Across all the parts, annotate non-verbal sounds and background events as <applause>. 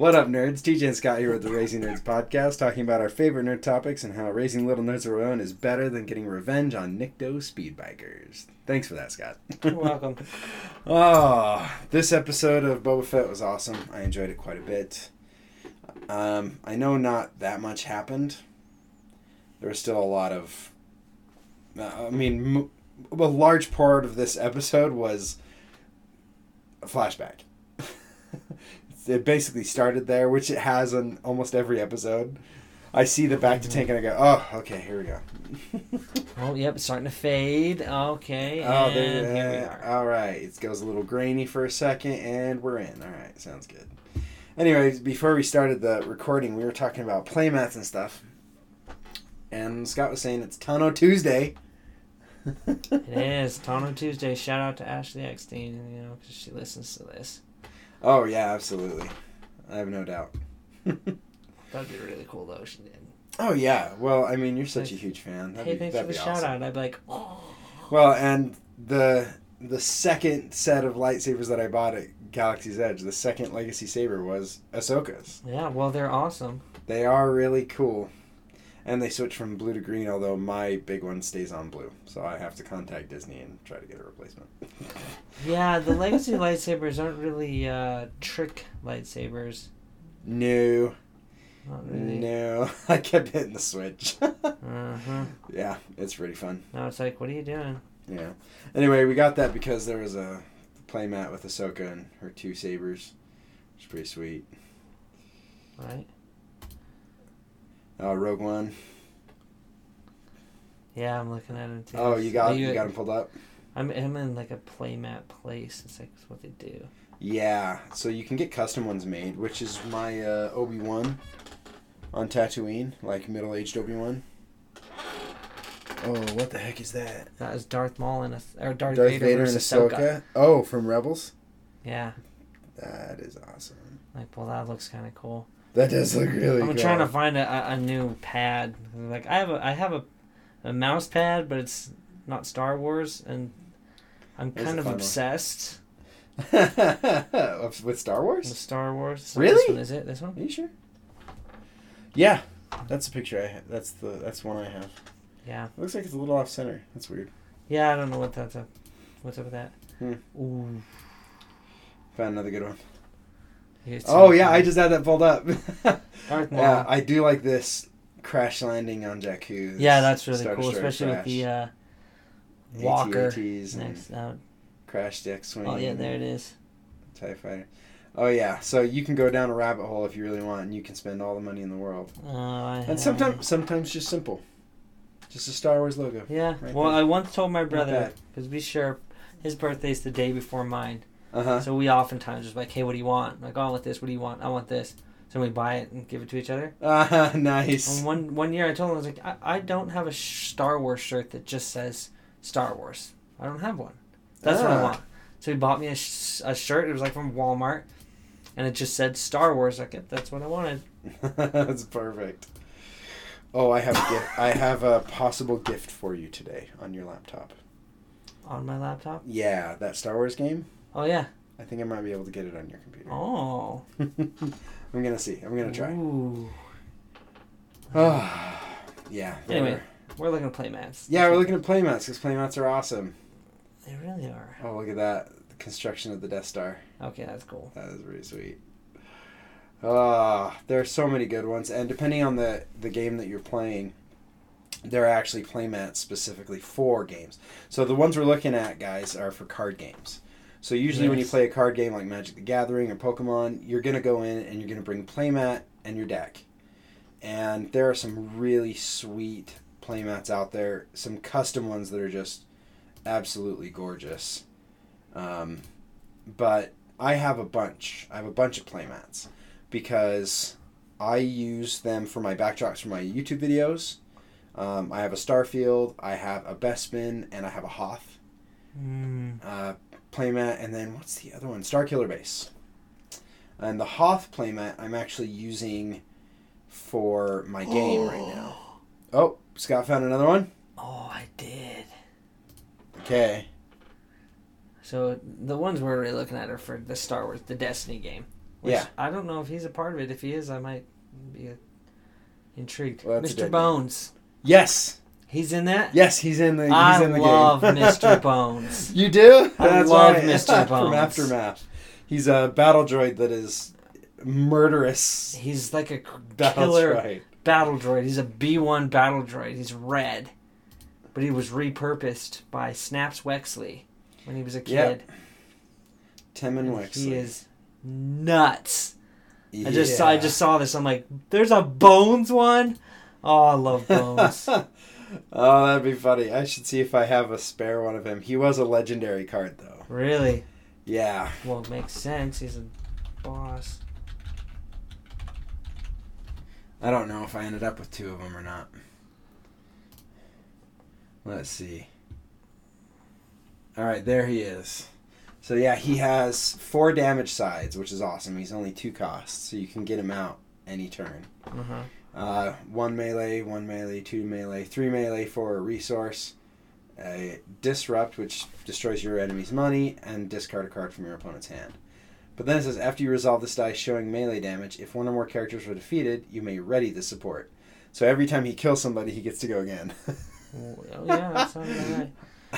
What up, nerds? TJ and Scott here with the Raising Nerds podcast, talking about our favorite nerd topics and how raising little nerds of our own is better than getting revenge on Nikto speed bikers. Thanks for that, Scott. You're welcome. oh, <laughs> this episode of Boba Fett was awesome. I enjoyed it quite a bit. Um, I know not that much happened. There was still a lot of. Uh, I mean, m- a large part of this episode was a flashback. <laughs> it basically started there, which it has on almost every episode. I see the bacta tank and I go, oh, okay, here we go. <laughs> oh, yep, it's starting to fade. Okay, Oh, there, here we uh, are. all right. It goes a little grainy for a second, and we're in. All right, sounds good. Anyways, before we started the recording, we were talking about playmats and stuff, and Scott was saying it's Tano Tuesday. <laughs> It is Tano Tuesday. Shout out to Ashley Eckstein, you know, because she listens to this. Oh yeah, absolutely. I have no doubt. <laughs> That'd be really cool though. She did. Oh yeah. Well, I mean, you're such a huge fan. That'd hey, be, thanks for the be shout awesome. out. I'd be like, oh, Well, and the the second set of lightsabers that I bought at Galaxy's Edge, the second Legacy saber was Ahsoka's. yeah. Well, they're awesome. They are really cool. And they switch from blue to green, although my big one stays on blue. So I have to contact Disney and try to get a replacement. <laughs> Yeah, the Legacy lightsabers aren't really uh, trick lightsabers. no. Not really. No. <laughs> I kept hitting the switch. <laughs> Uh-huh. yeah, it's pretty fun. Now it's like, what are you doing? Yeah. Anyway, we got that because there was a playmat with Ahsoka and her two sabers. It's pretty sweet. Right? Oh, Rogue One. Yeah, I'm looking at it too. Oh, you got Are you got them pulled up. I'm, I'm in like a playmat place. It's like it's what they do. Yeah, so you can get custom ones made, which is my uh, Obi Wan on Tatooine, like middle aged Obi Wan. Oh, what the heck is that? That is Darth Maul and a, or Darth, Darth Vader, Vader and versus Ahsoka. Ahsoka. Oh, from Rebels. Yeah, That is awesome. like well, that looks kind of cool. That does look really. I'm cool. trying to find a, a, new pad. Like I have a I have a, a mouse pad, but it's not Star Wars, and I'm There's kind of obsessed <laughs> with Star with Wars. Star Wars. Really? This one, is it this one? Are you sure? Yeah, that's a picture I have. That's the that's one I have. Yeah. looks like it's a little off center. That's weird. Yeah, I don't know what that's up. What's up with that? Hmm. Ooh. Found another good one. It's Oh yeah, I just had that pulled up. <laughs> Yeah, I do like this crash landing on Jakku. Yeah, that's really Star cool, Destroyer especially with the crash. uh, Walker AT-ATs next out. crash deck swing. Oh yeah, there it is. TIE fighter. Oh yeah, so you can go down a rabbit hole if you really want, and you can spend all the money in the world. Oh, I And sometimes, sometimes just simple, just a Star Wars logo. Yeah. right well, there. I once told my brother because we share his birthday's the day before mine, Uh huh. so we oftentimes just like, hey, what do you want? I'm like, oh, I want this. What do you want? I want this. So we buy it and give it to each other. Ah, <laughs> nice. And one one year, I told him I was like, I, I don't have a Star Wars shirt that just says Star Wars. I don't have one. That's what I Ah. want. So he bought me a, sh- a shirt. It was like from Walmart, and it just said Star Wars. Like, yep, that's what I wanted. <laughs> That's perfect. Oh, I have a gift. I have a possible gift for you today on your laptop. on my laptop. Yeah, that Star Wars game. Oh yeah. I think I might be able to get it on your computer. Oh. <laughs> I'm gonna see. I'm gonna try. Ooh. Oh, yeah. Anyway. they're- We're looking at playmats. Yeah, we're looking at playmats because playmats are awesome. They really are. Oh, look at that. The construction of the Death Star. Okay, that's cool. That is really sweet. Ah, there are so many good ones, and depending on the the game that you're playing, there are actually playmats specifically for games. So the ones we're looking at, guys, are for card games. So usually when you play a card game like Magic the Gathering or Pokemon, you're gonna go in and you're gonna bring playmat and your deck. And there are some really sweet playmats out there, some custom ones that are just absolutely gorgeous. Um, but I have a bunch. I have a bunch of playmats because I use them for my backdrops for my YouTube videos. Um, I have a Starfield, I have a Bespin, and I have a Hoth Mm. uh, playmat, and then what's the other one? Star Killer Base. And the Hoth playmat I'm actually using for my game right now. <gasps> Oh, Scott found another one. Oh, I did. Okay. So the ones we're really looking at are for the Star Wars, the Destiny game. Which Yeah. I don't know if he's a part of it. If he is, I might be intrigued. Well, Mr. Bones. Yes, He's in that. yes, he's in the. He's I in the love <laughs> game. Mr. Bones. You do? I love right. Mr. <laughs> From Aftermath. He's a battle droid that is murderous. He's like a <laughs> That's killer right. battle droid. He's a B1 battle droid. He's red. But he was repurposed by Snaps Wexley when he was a Yep. kid. Temmin And Wexley. He is nuts. Yeah. I just saw I just saw this. I'm like, there's a Bones one? Oh, I love Bones. Oh, that'd be funny. I should see if I have a spare one of him. He was a legendary card, though. really? Yeah. Well, it makes sense. He's a boss. I don't know if I ended up with two of them or not. Let's see. All right, there he is. So yeah, he has four damage sides, which is awesome. He's only two costs, so you can get him out any turn. Uh-huh. Uh, one melee, one melee, two melee, three melee for a resource. A disrupt, which destroys your enemy's money, and discard a card from your opponent's hand. But then it says after you resolve this die showing melee damage, if one or more characters were defeated, you may ready the support. So every time he kills somebody, he gets to go again. <laughs> Oh, yeah, <laughs> that sounds right.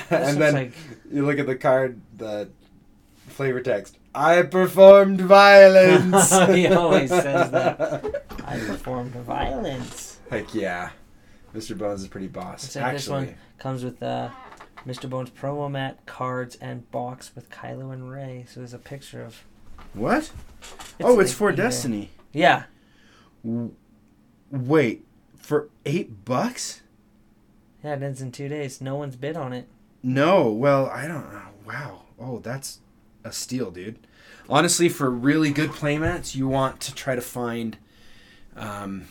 And then like you look at the card, the flavor text. I performed violence. <laughs> He always says that. I <laughs> performed violence. Heck yeah, Mr. Bones is pretty boss. Except this one comes with uh, Mr. Bones promo mat, cards, and box with Kylo and Rey. So there's a picture of. what? oh, it's like for in. Destiny. Yeah. W- Wait, for eight bucks? Yeah, it ends in two days. No one's bid on it. No, well, I don't know. Wow. Oh, that's a steal, dude. Honestly, for really good playmats, you want to try to find, um,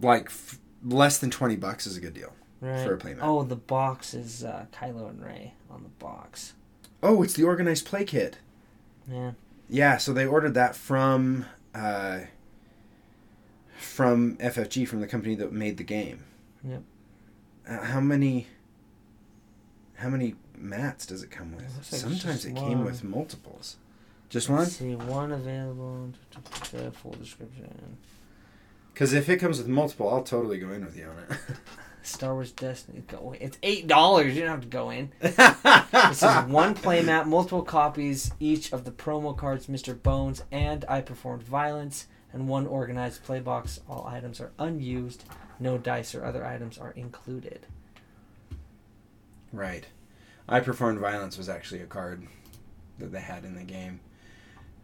like f- less than twenty bucks is a good deal Right. for a playmat. Oh, the box is uh, Kylo and Rey on the box. Oh, it's the organized play kit. Yeah. Yeah, so they ordered that from, uh, from FFG, from the company that made the game. Yep. Uh, how many? How many mats does it come with? It like Sometimes it came with multiples. Just one? Let's see, one available. The full description. Because if it comes with multiple, I'll totally go in with you on it. <laughs> Star Wars Destiny. Go. It's eight dollars. You don't have to go in. This is <laughs> one playmat, multiple copies each of the promo cards, Mr. Bones and I Performed Violence, and one organized play box. All items are unused. No dice or other items are included. Right. I Performed Violence was actually a card that they had in the game.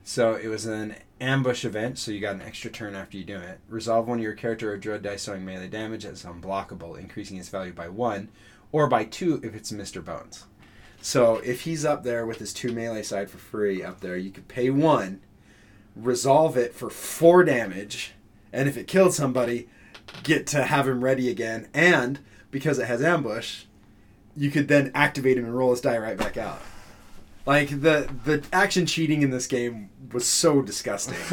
So it was an ambush event, so you got an extra turn after you do it. Resolve one of your character or droid dice showing melee damage as unblockable, increasing its value by one, or by two if it's Mr. Bones. So if he's up there with his two melee side for free up there, you could pay one, resolve it for four damage, and if it killed somebody, get to have him ready again. And because it has ambush, you could then activate him and roll his die right back out. Like the the action cheating in this game was so disgusting. <laughs>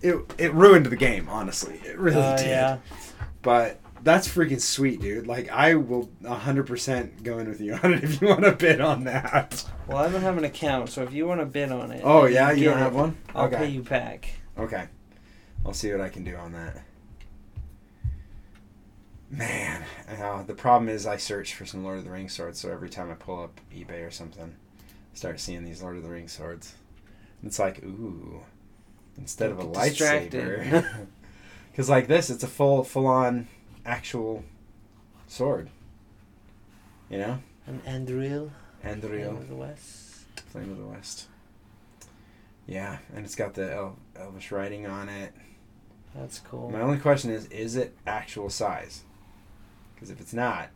it it ruined the game, honestly. It really Oh, did. yeah. But that's freaking sweet, dude. Like I will 100% go in with you on it if you want to bid on that. Well, I don't have an account, so if you want to bid on it, Oh yeah, you get don't it, have one? I'll okay. pay you back. Okay. I'll see what I can do on that. Man, uh, the problem is I search for some Lord of the Rings swords, so every time I pull up eBay or something, start seeing these Lord of the Rings swords. And it's like, ooh, instead of a lightsaber. <laughs> Because like this, it's a full, full-on, actual sword. You know, An Andril. Anduril, of the West. Flame of the West. Yeah, and it's got the El- Elvish writing on it. That's cool. My only question is, is it actual size? Because if it's not,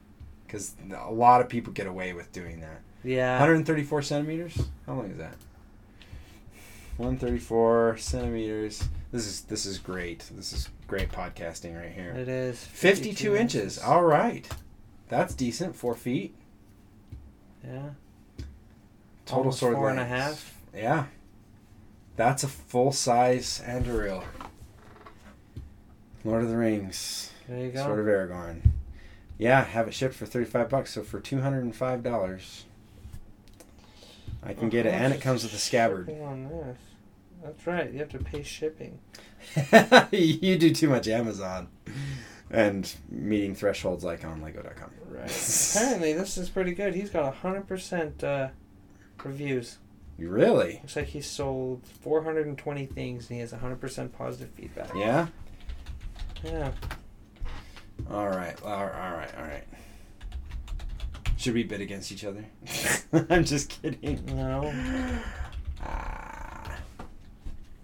because a lot of people get away with doing that. Yeah. 134 centimeters. How long is that? 134 centimeters. This is this is great. This is great podcasting right here. It is 52 inches. All right, that's decent. Four feet. Yeah. Total Almost sword four and a length. half. Yeah, that's a full size Anduril. Lord of the Rings. There you go. Sword of Aragorn. Yeah, have it shipped for thirty-five bucks. So for two hundred and five dollars, I can get it, and it comes with a scabbard. On this. That's right. You have to pay shipping. <laughs> you do too much Amazon and meeting thresholds like on Lego.com. Right. <laughs> Apparently, this is pretty good. He's got hundred percent uh, reviews. Really? Looks like he sold 420 things and he has 100% positive feedback. Yeah. Yeah. All right. All right. All right. Should we bid against each other? <laughs> I'm just kidding. No. Ah.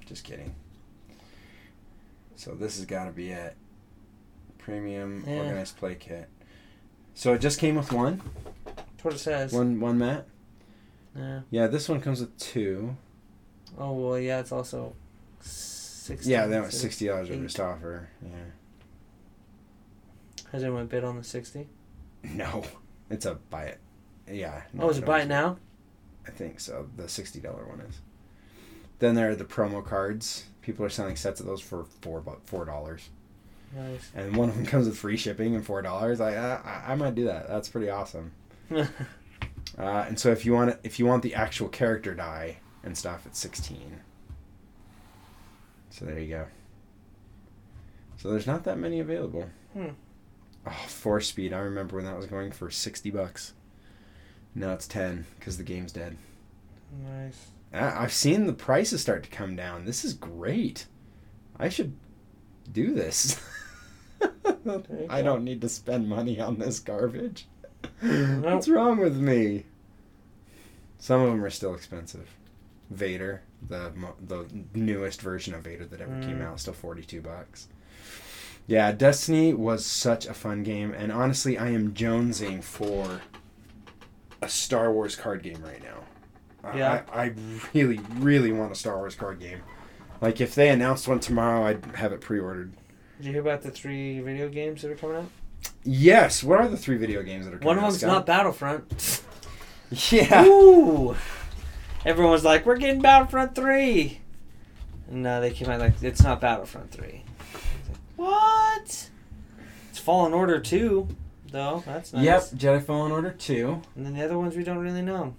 Just kidding. So this has got to be it. Premium Yeah. organized play kit. So it just came with one, That's what it says. one, one mat. Yeah. Yeah, this one comes with two. Oh well, yeah. It's also sixty. Yeah, that was sixty dollars eight. reduced offer. Yeah. Has anyone bid on the sixty? No, it's a buy it. Yeah. oh, is it buy it now? I think so. The sixty dollar one is. Then there are the promo cards. People are selling sets of those for four bu- four dollars, Nice. and one of them <laughs> comes with free shipping and four dollars. I, I I might do that. That's pretty awesome. <laughs> Uh, and so if you want it, if you want the actual character die and stuff, it's sixteen. So there you go. So there's not that many available. Hmm. Oh, Force Speed. I remember when that was going for sixty bucks. Now it's ten because the game's dead. nice. I- I've seen the prices start to come down. This is great. I should do this. <laughs> I don't need to spend money on this garbage. Nope. What's wrong with me? Some of them are still expensive. Vader, the the newest version of Vader that ever came Mm. out, still forty two bucks. Yeah, Destiny was such a fun game, and honestly, I am jonesing for a Star Wars card game right now. I- Yeah. I, I really, really want a Star Wars card game. Like if they announced one tomorrow, I'd have it pre-ordered. Did you hear about the three video games that are coming out? Yes. What are the three video games that are coming out? One of out, them's Scott? not Battlefront. <laughs> Yeah. Ooh. Everyone was like, "We're getting Battlefront 3. And uh, they came out like, "It's not Battlefront 3. I was like, what? It's Fallen Order 2, though. That's nice. Yep. Jedi Fallen Order two. And then the other ones we don't really know.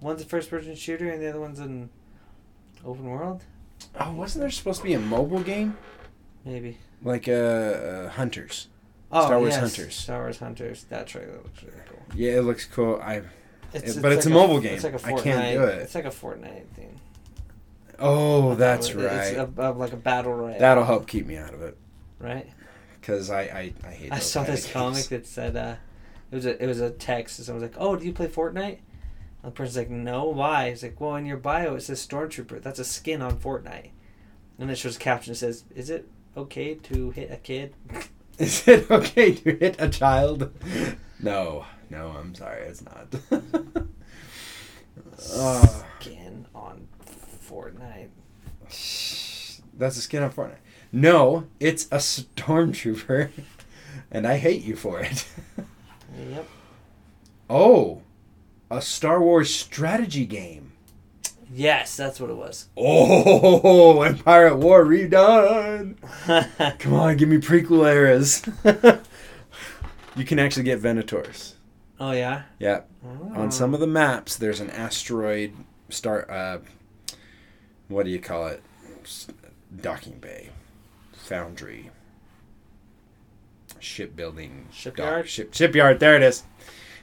One's a first-person shooter, and the other one's an open world. Oh, wasn't there supposed to be a mobile game Maybe. like uh, uh Hunters? Oh, Star Wars yes, Hunters. Star Wars Hunters. That trailer looks really cool. Yeah, it looks cool. I It's, but it's a like mobile game. It's like a I Fortnite. can't do it. It's like a Fortnite thing. oh, that's It's right. a, a- like a battle royale. That'll help keep me out of it right? because I, I I hate. I saw this games. comic that said uh, it was a it was a text. And someone was like, "Oh, do you play Fortnite?" And the person's like, "No, why?" He's like, "Well, in your bio it says Stormtrooper. That's a skin on Fortnite." And it shows a caption that says, "Is it okay to hit a kid?" <laughs> Is it okay to hit a child? No, no, I'm sorry, it's not. <laughs> Skin on Fortnite. that's a skin on Fortnite. No, it's a stormtrooper, <laughs> and I hate you for it. Yep. oh, a Star Wars strategy game. Yes, that's what it was. <laughs> Oh, Empire at War redone. <laughs> Come on, give me prequel eras. you can actually get Venators. oh yeah. Yeah, Oh. on some of the maps, there's an asteroid start. Uh, what do you call it? Docking bay, foundry, shipbuilding, Shipyard? dock- ship shipyard. There it is.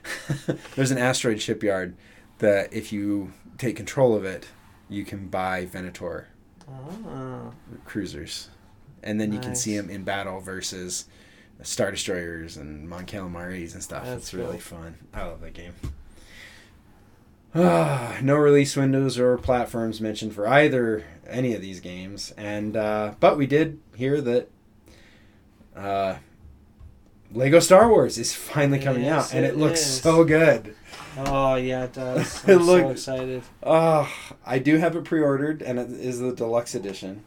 <laughs> there's an asteroid shipyard that if you take control of it, you can buy Venator Oh. cruisers, and then you can see them in battle versus star destroyers and Mon and stuff. That's it's really cool. fun. I love that game. <sighs> No release windows or platforms mentioned for either any of these games, and uh, but we did hear that uh, Lego Star Wars is finally coming Yes, out, and it, it looks is. so good. Oh yeah, it does. <laughs> It I'm so excited. Oh, I do have it pre-ordered, and it is the deluxe edition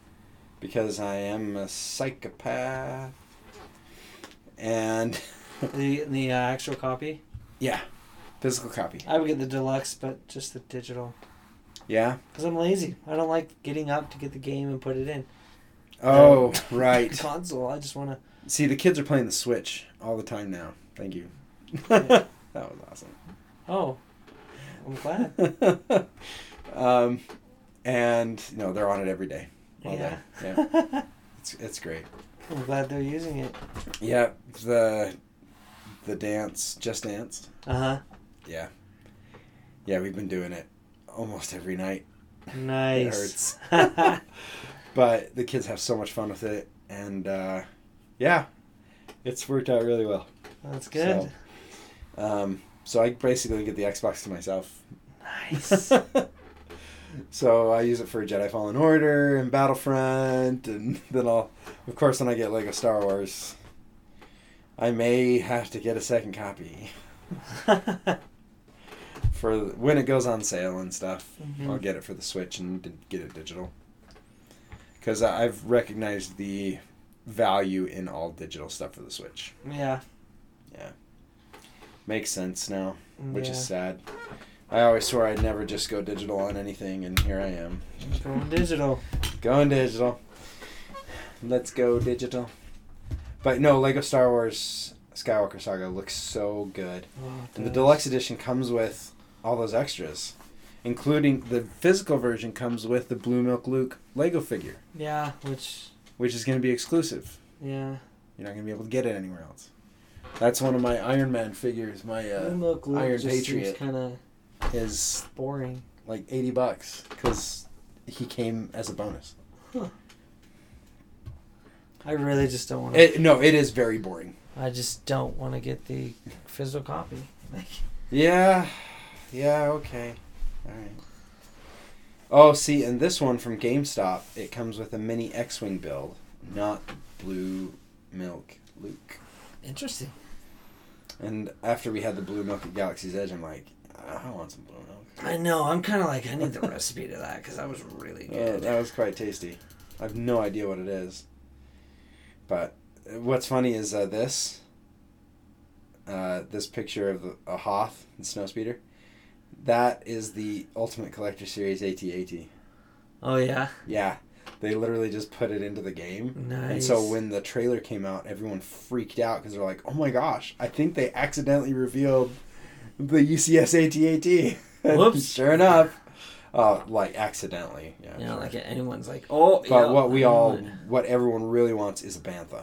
because I am a psychopath. And The the uh, actual copy. yeah, physical copy. I would get the deluxe, but just the digital. Yeah. Because I'm lazy. I don't like getting up to get the game and put it in. Oh, The right. <laughs> console. I just want to. See, the kids are playing the Switch all the time now. Thank you. Yeah. <laughs> that was awesome. Oh, I'm glad. <laughs> um, and you know they're on it every day. All Yeah. day. Yeah. It's it's great. I'm glad they're using it. Yeah, the the dance, just dance. Uh huh. Yeah, yeah, we've been doing it almost every night. Nice. it hurts. <laughs> <laughs> But the kids have so much fun with it, and uh, yeah, it's worked out really well. That's good. Um, so I basically get the Xbox to myself. Nice. <laughs> so I use it for Jedi Fallen Order and Battlefront, and then I'll, of course, when I get Lego Star Wars, I may have to get a second copy for when it goes on sale and stuff. Mhm. I'll get it for the Switch and get it digital. Because I've recognized the value in all digital stuff for the Switch. yeah. Yeah. Makes sense now, which yeah. is sad. I always swore I'd never just go digital on anything, and here I am. Going digital. Going digital. Let's go digital. But no, Lego Star Wars Skywalker Saga looks so good. Oh, And the deluxe edition comes with all those extras, including the physical version comes with the Blue Milk Luke Lego figure, Yeah, which which is going to be exclusive. yeah. You're not going to be able to get it anywhere else. That's one of my Iron Man figures. My Blue uh, Milk Luke Iron just Patriot. kind of is boring. like 80 bucks because he came as a bonus. Huh. I really just don't want to. It, no, it is very boring. I just don't want to get the physical copy. <laughs> Like, Yeah, yeah, okay, all right. Oh, see, and this one from GameStop, it comes with a mini X-wing build, not blue milk Luke. interesting. And after we had the blue milk at Galaxy's Edge, I'm like, I want some blue milk. I know. I'm kind of like I need the recipe to that because that was really <laughs> Uh, good. that was quite tasty. I have no idea what it is. But uh, what's funny is uh, this. Uh, this picture of a Hoth and Snowspeeder. That is the Ultimate Collector Series AT-AT. oh yeah. Yeah, they literally just put it into the game. Nice. And so when the trailer came out, everyone freaked out because they're like, "Oh my gosh! I think they accidentally revealed the UCS AT-AT." <laughs> Whoops. sure enough, uh, like accidentally. Yeah. know, sure. like anyone's like, oh, But yeah, what we I all, what everyone really wants is a bantha.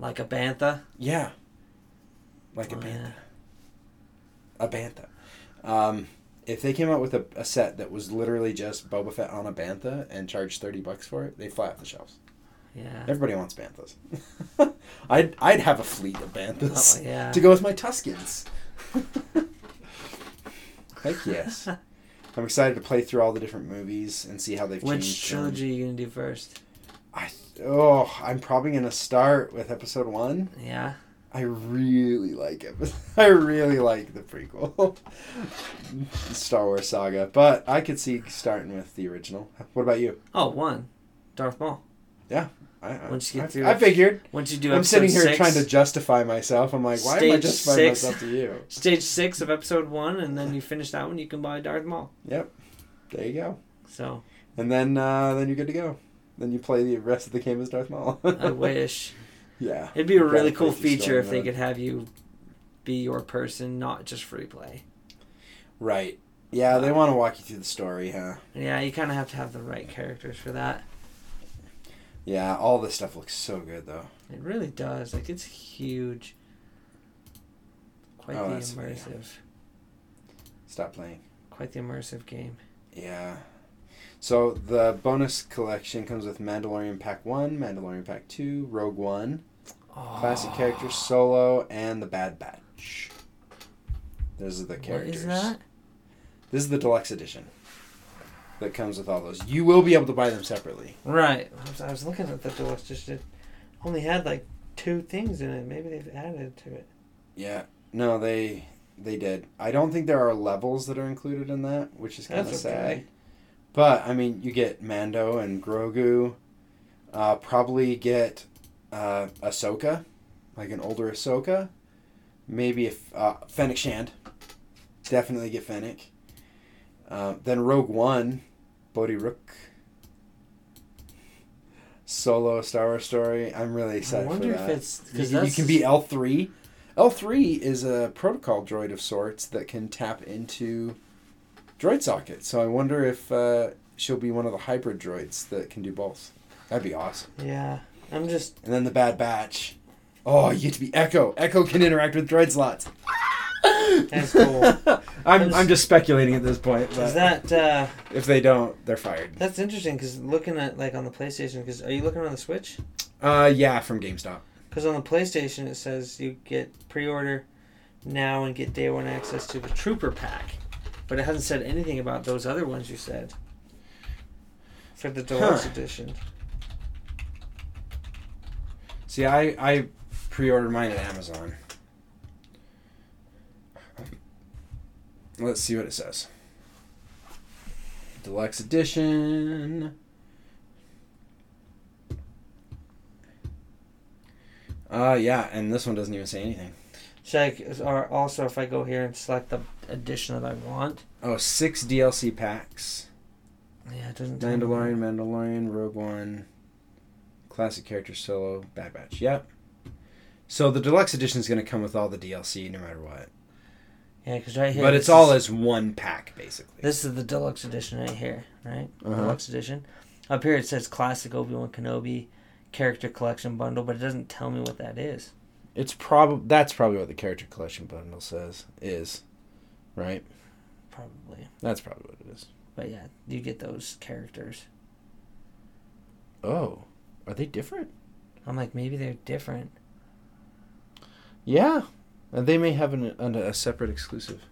like a bantha. Yeah. Like a Oh, bantha. yeah. A bantha. Um, if they came out with a, a set that was literally just Boba Fett on a bantha and charged thirty bucks for it, they fly off the shelves. Yeah. Everybody wants banthas. <laughs> I'd I'd have a fleet of banthas Oh, yeah. to go with my Tuskens. <laughs> Heck yes. I'm excited to play through all the different movies and see how they've Which changed. them. trilogy are you gonna do first? I oh, I'm probably gonna start with episode one. Yeah. I really like it. <laughs> I really like the prequel, <laughs> Star Wars saga. But I could see starting with the original. What about you? Oh, one. Darth Maul. I, I, Once you get I, through I figured. Once you do I'm sitting here six, trying to justify myself. I'm like, why am I justifying six. myself to you? <laughs> stage six of episode one, and then you finish that one, you can buy Darth Maul. Yep. There you go. So And then uh, then you're good to go. Then you play the rest of the game as Darth Maul. I wish yeah. it'd be a really cool feature if they could have you be your person, not just free play. Right. Yeah, they want to walk you through the story, huh? Yeah, you kind of have to have the right characters for that. Yeah, all this stuff looks so good though. It really does. Like it's huge. Quite Oh, the immersive. Stop playing. Quite the immersive game. Yeah. So the bonus collection comes with Mandalorian Pack 1, Mandalorian Pack 2, Rogue One, Classic. Characters Solo, and the Bad Batch. Those are the characters. is that? This is the deluxe edition that comes with all those. You will be able to buy them separately. Right. I was, I was looking at the deluxe it only had like two things in it. Maybe they've added to it. Yeah. No, they they did. I don't think there are levels that are included in that, which is kind of That's sad. okay. But I mean, you get Mando and Grogu. Uh, probably get uh, Ahsoka, like an older Ahsoka. Maybe if uh, Fennec Shand. Definitely get Fennec. Uh, then Rogue One, Bodhi Rook. Solo Star Wars story. I'm really I excited wonder for if that. it's You, because you can be L three. L three is a protocol droid of sorts that can tap into droid sockets. So I wonder if uh, she'll be one of the hybrid droids that can do both. That'd be awesome. Yeah, I'm just. And then the Bad Batch. Oh, you get to be Echo. Echo can interact with droid slots. That's cool. <laughs> I'm, I'm just speculating at this point. But Is that uh, if they don't, they're fired. that's interesting? Because looking at like on the PlayStation, because are you looking on the Switch? Uh, yeah, from GameStop. Because on the PlayStation it says you get pre-order now and get day one access to the Trooper Pack, but it hasn't said anything about those other ones you said for the deluxe Huh. edition. See, I I pre-ordered mine at Amazon. Let's see what it says. Deluxe edition. Uh yeah, and this one doesn't even say anything. Like, or also if I go here and select the edition that I want, Oh, six DLC packs. yeah, it doesn't. Mandalorian, Mandalorian, Rogue One, classic character solo, Bad Batch. Yep. So the deluxe edition is going to come with all the DLC, no matter what. Yeah, because right here. but it's all is- as one pack, basically. This is the deluxe edition right here, right? Uh-huh. Deluxe edition. Up here it says classic Obi Wan Kenobi character collection bundle, but it doesn't tell me what that is. It's probably that's probably what the character collection bundle says is, right? Probably, That's probably what it is. but yeah, you get those characters. Oh, are they different? I'm like, maybe they're different. Yeah, and they may have an, an, a separate exclusive.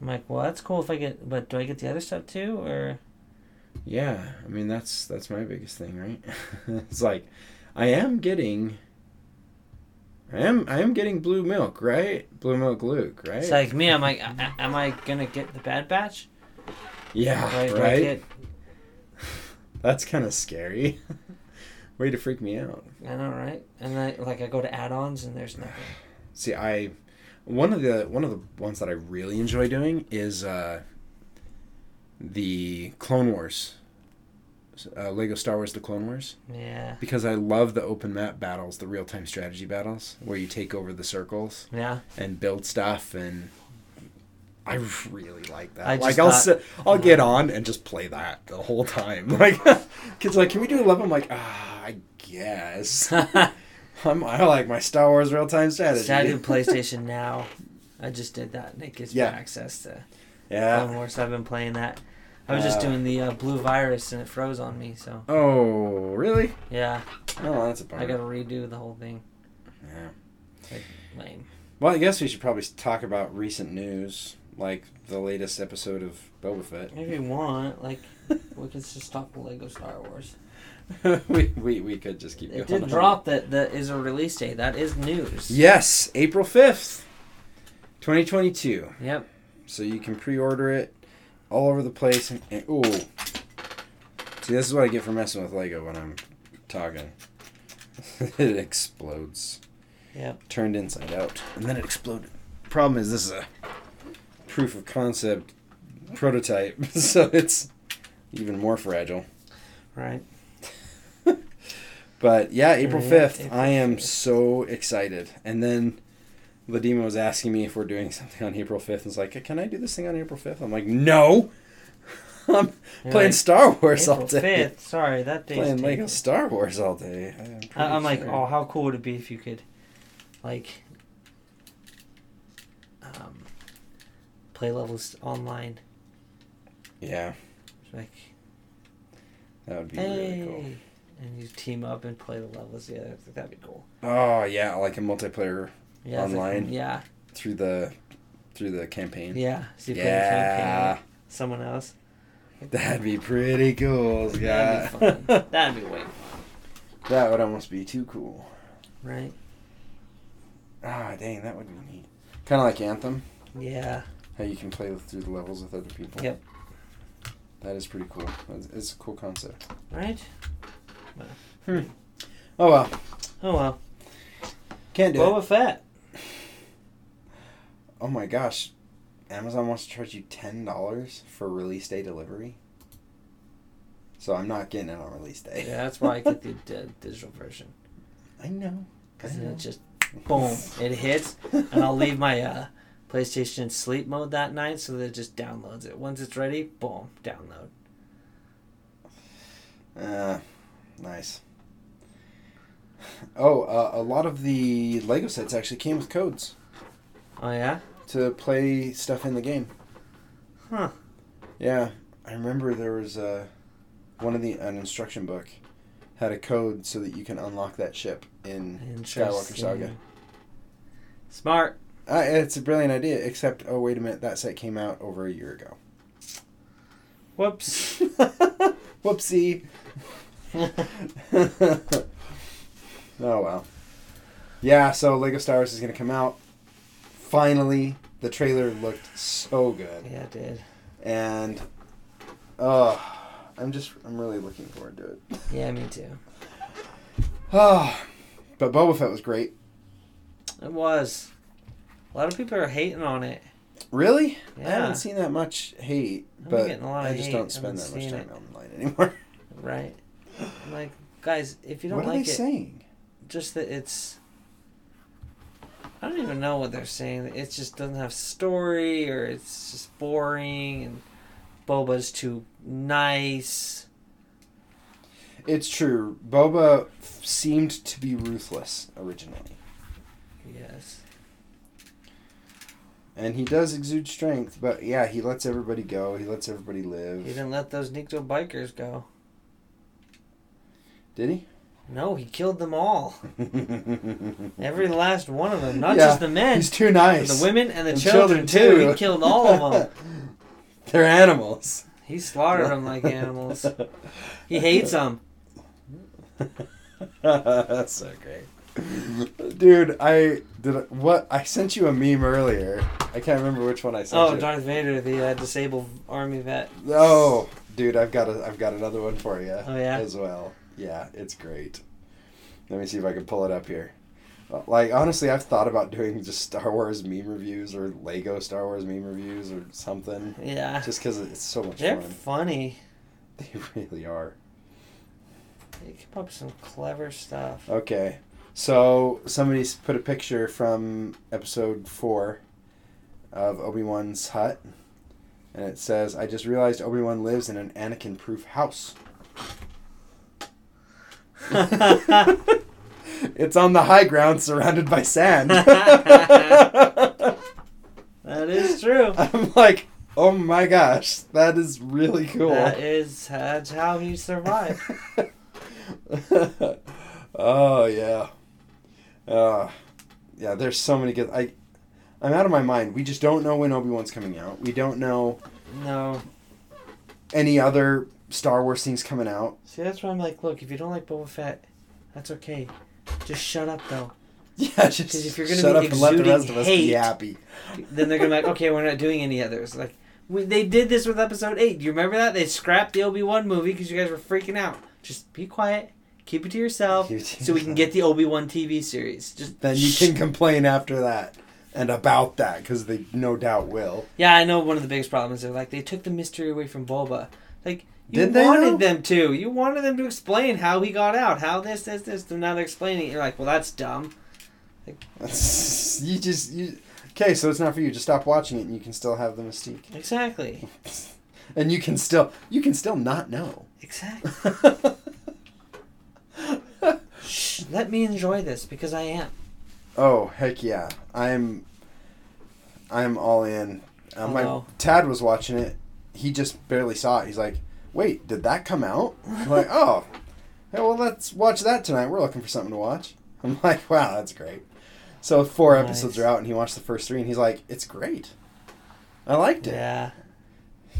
I'm like, well, that's cool if I get, but do I get the other stuff too, or Yeah, I mean that's that's my biggest thing, right? <laughs> it's like I am getting I am I am getting blue milk, right? Blue milk Luke, right? it's like me? I'm like, a- am I gonna get the Bad Batch? yeah, Do I- do I right. get- <laughs> That's kind of scary. <laughs> Way to freak me out. I know, right? And I like I go to add-ons and there's nothing. See, I one of the one of the ones that I really enjoy doing is uh, the Clone Wars, uh, Lego Star Wars: The Clone Wars, Yeah, because I love the open map battles, the real time strategy battles, where you take over the circles yeah. and build stuff, and I really like that. I like I'll thought- sit, I'll get on and just play that the whole time. <laughs> Like kids, like, can we do eleven? I'm like, ah, I guess. <laughs> I'm, I like my Star Wars real time strategy. So I do <laughs> PlayStation Now. I just did that, and it gives Yeah. me access to yeah. Clone Wars. I've been playing that. I was just Uh, doing the uh, blue virus, and it froze on me. So Oh, really? yeah, Oh, that's a bummer. I got to redo the whole thing. Yeah. Lame. Well, I guess we should probably talk about recent news, like the latest episode of Boba Fett. If you want, like, we could just talk Lego Star Wars. <laughs> we, we we could just keep It going. did drop that that is a release date. That is news. Yes, April fifth, twenty twenty two. Yep. So you can pre-order it all over the place. And, and ooh, see, this is what I get for messing with Lego when I'm talking. <laughs> it explodes. Yep. Turned inside out, and then it exploded. Problem is, this is a proof of concept prototype, <laughs> so it's even more fragile. Right. <laughs> But yeah, April fifth. April I am 5th. so excited. And then Ladima was asking me if we're doing <laughs> something on April fifth. It's like, can I do this thing on April fifth? I'm like, no. I'm You're playing like, Star Wars April all day. fifth. Sorry, that day's Playing. Lego Star Wars all day. I'm, I'm like, sure. oh, how cool would it be if you could, like, um, play levels online? yeah, Like, that would be hey, really cool. and you team up and play the levels think that'd be cool. Oh yeah, like a multiplayer Yeah, it's like- Online? yeah, through the through the campaign. yeah. So you play the campaign Yeah, with someone else. that'd be pretty cool. Yeah, That'd be fun. <laughs> That'd be way fun, that would almost be too cool. right? Ah, dang, that would be neat. Kind of like Anthem, Yeah. How you can play with, through the levels with other people. Yep. That is pretty cool. It's, it's a cool concept. Right. Hmm. Oh well, Oh well. can't do Boba it. Fett. <sighs> Oh my gosh, Amazon wants to charge you ten dollars for release day delivery. So I'm not getting it on release day. Yeah, that's why I get the <laughs> di- digital version. I know. Because then it just <laughs> boom, it hits, and I'll leave my uh, PlayStation in sleep mode that night, so that it just downloads it. Once it's ready, boom, download. Uh, nice. Oh, uh, a lot of the Lego sets actually came with codes Oh yeah. to play stuff in the game. Huh. Yeah, I remember there was uh, one of the an instruction book had a code so that you can unlock that ship in Skywalker Saga. Smart. Uh, it's a brilliant idea, except oh wait a minute, that set came out over a year ago. Whoops. <laughs> Whoopsie. <laughs> oh well. Yeah, so Lego Star Wars is gonna come out. Finally, the trailer looked so good, yeah, it did. and oh, I'm just I'm really looking forward to it. <laughs> Yeah, me too. Oh, but Boba Fett was great. It was. A lot of people are hating on it. Really? Yeah. I haven't seen that much hate, I'm but getting a lot of I just hate. don't spend that much time it. online anymore. <laughs> Right. I'm like, guys, if you don't like it what are they it, saying? just that it's. I don't even know what they're saying. It just doesn't have story, or it's just boring, and Boba's too nice. It's true. Boba f- seemed to be ruthless originally. Yes. And he does exude strength, but yeah, he lets everybody go. He lets everybody live. He didn't let those Nikto bikers go. Did he? No, he killed them all. <laughs> Every last one of them. Not Yeah, just the men, He's too nice. the women and the And children, children, too. too. He killed all of them. <laughs> They're animals. He slaughtered them like animals. <laughs> He hates them. That's so great. Dude, I did I- what I sent you a meme earlier. I can't remember which one I sent Oh, you. Darth Vader, the uh, disabled army vet. Oh, dude, I've got a I've got another one for you. Oh, yeah? as well. Yeah, it's great. Let me see if I can pull it up here. Uh, Like honestly, I've thought about doing just Star Wars meme reviews or Lego Star Wars meme reviews or something, Yeah. just because it's so much They're fun. funny. <laughs> They really are. They come up with some clever stuff. Okay, so somebody's put a picture from episode four of Obi Wan's hut, and it says, "I just realized Obi Wan lives in an Anakin-proof house." <laughs> it's on the high ground, surrounded by sand. <laughs> That is true. I'm like, oh my gosh, that is really cool. That is that's how he survived. <laughs> oh yeah, uh, yeah. There's so many good. I, I'm out of my mind. We just don't know when Obi Wan's coming out. We don't know No. any other Star Wars things coming out. See, that's why I'm like, look, if you don't like Boba Fett, that's okay. Just shut up, though. <laughs> Yeah, just 'Cause if you're gonna shut be up and let the rest of us be happy. then they're gonna be like, okay, we're not doing any others. Like, we, they did this with Episode Eight. Do you remember that? They scrapped the Obi Wan movie because you guys were freaking out. Just be quiet, keep it to yourself, Keep it to so we can yourself. get the Obi Wan TV series. Just Then you can complain after that and about that because they no doubt will. Yeah, I know one of the biggest problems. They're like they took the mystery away from Boba. Like you Did they, wanted though? them to. You wanted them to explain how he got out, how this, this, this. And now they're explaining it. You're like, well, that's dumb. <laughs> you just you. Okay, so it's not for you. Just stop watching it, and you can still have the mystique, Exactly. <laughs> and you can still you can still not know. Exactly. <laughs> Shh. Let me enjoy this because I am. oh heck yeah! I'm I'm all in. Uh, my Tad was watching it. He just barely saw it. He's like, "Wait, did that come out?" I'm like, <laughs> "Oh, hey, well, let's watch that tonight. We're looking for something to watch." I'm <laughs> like, "Wow, that's great." So four Nice. episodes are out, and he watched the first three, and he's like, "It's great. I liked it." Yeah.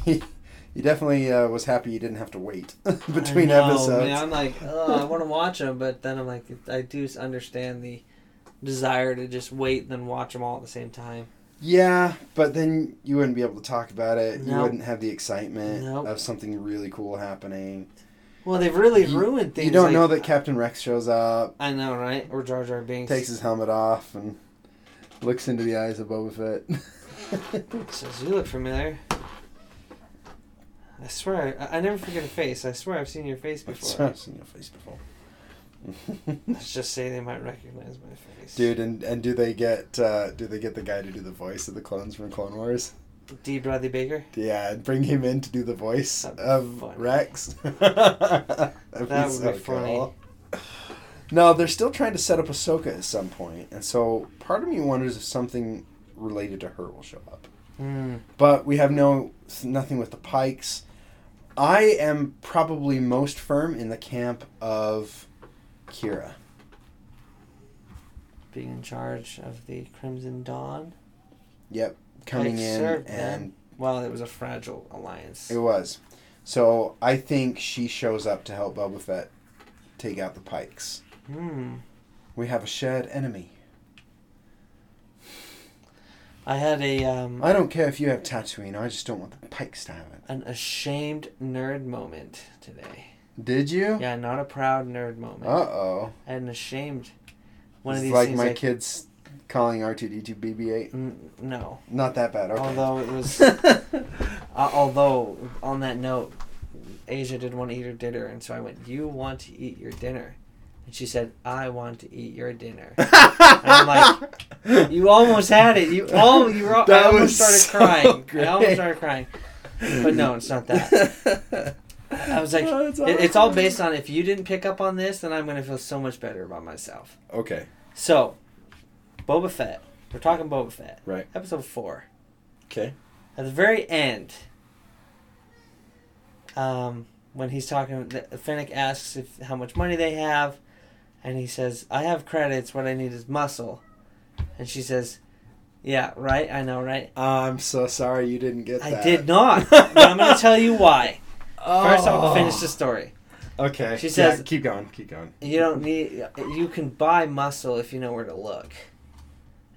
He, <laughs> he definitely uh, was happy you didn't have to wait <laughs> between I know, episodes. man, I'm like, oh, I want to watch them, but then I'm like, I do understand the desire to just wait and then watch them all at the same time. Yeah, but then you wouldn't be able to talk about it. You wouldn't have the excitement Nope. of something really cool happening. Well, they've really You- ruined things. you don't like- know that Captain Rex shows up, I know, right? Or Jar Jar Binks. takes his helmet off, and looks into the eyes of Boba Fett. <laughs> Says, you look familiar. I swear, I, I never forget a face. I swear I've seen your face before. I've <laughs> seen your face before. <laughs> Let's just say they might recognize my face. Dude, and, and do they get uh, do they get the guy to do the voice of the clones from Clone Wars? D. Bradley Baker. Yeah, and bring him in to do the voice of funny. Rex. <laughs> That would be funny. No, they're still trying to set up Ahsoka at some point, and so part of me wonders if something related to her will show up. Hmm. But we have no nothing with the Pikes. I am probably most firm in the camp of Qi'ra. Being in charge of the Crimson Dawn. Yep, coming in and them. Well, it was a fragile alliance. It was. So I think she shows up to help Boba Fett take out the Pikes. Hmm. We have a shared enemy. I had a um I don't care if you have Tatooine. I just don't want the Pikes to have it. an ashamed nerd moment today. Did you? Yeah, not a proud nerd moment. Uh oh. I had an ashamed. One it's of these like things my like, kids calling R two D two BB eight. Mm, no. Not that bad. Okay. Although it was, <laughs> uh, although on that note, Asia didn't want to eat her dinner, and so I went, "You want to eat your dinner?" And she said, "I want to eat your dinner." <laughs> I'm like, You almost had it. You oh, you were, I That almost started so crying. great. I almost started crying. But no, it's not that. I was like, <laughs> Oh, it, it's all based on if you didn't pick up on this, then I'm gonna feel so much better about myself. okay. So, Boba Fett. We're talking Boba Fett. Right. Episode four. Okay. At the very end, um, when he's talking, Fennec asks if how much money they have, and he says, "I have credits. What I need is muscle." And she says, "Yeah, right. I know, right. Ah, I'm so sorry you didn't get I did not. <laughs> but I'm going to tell you why. First, I'll Oh. finish the story. Okay. She Yeah, says- keep going. Keep going. You don't need. You can buy muscle if you know where to look."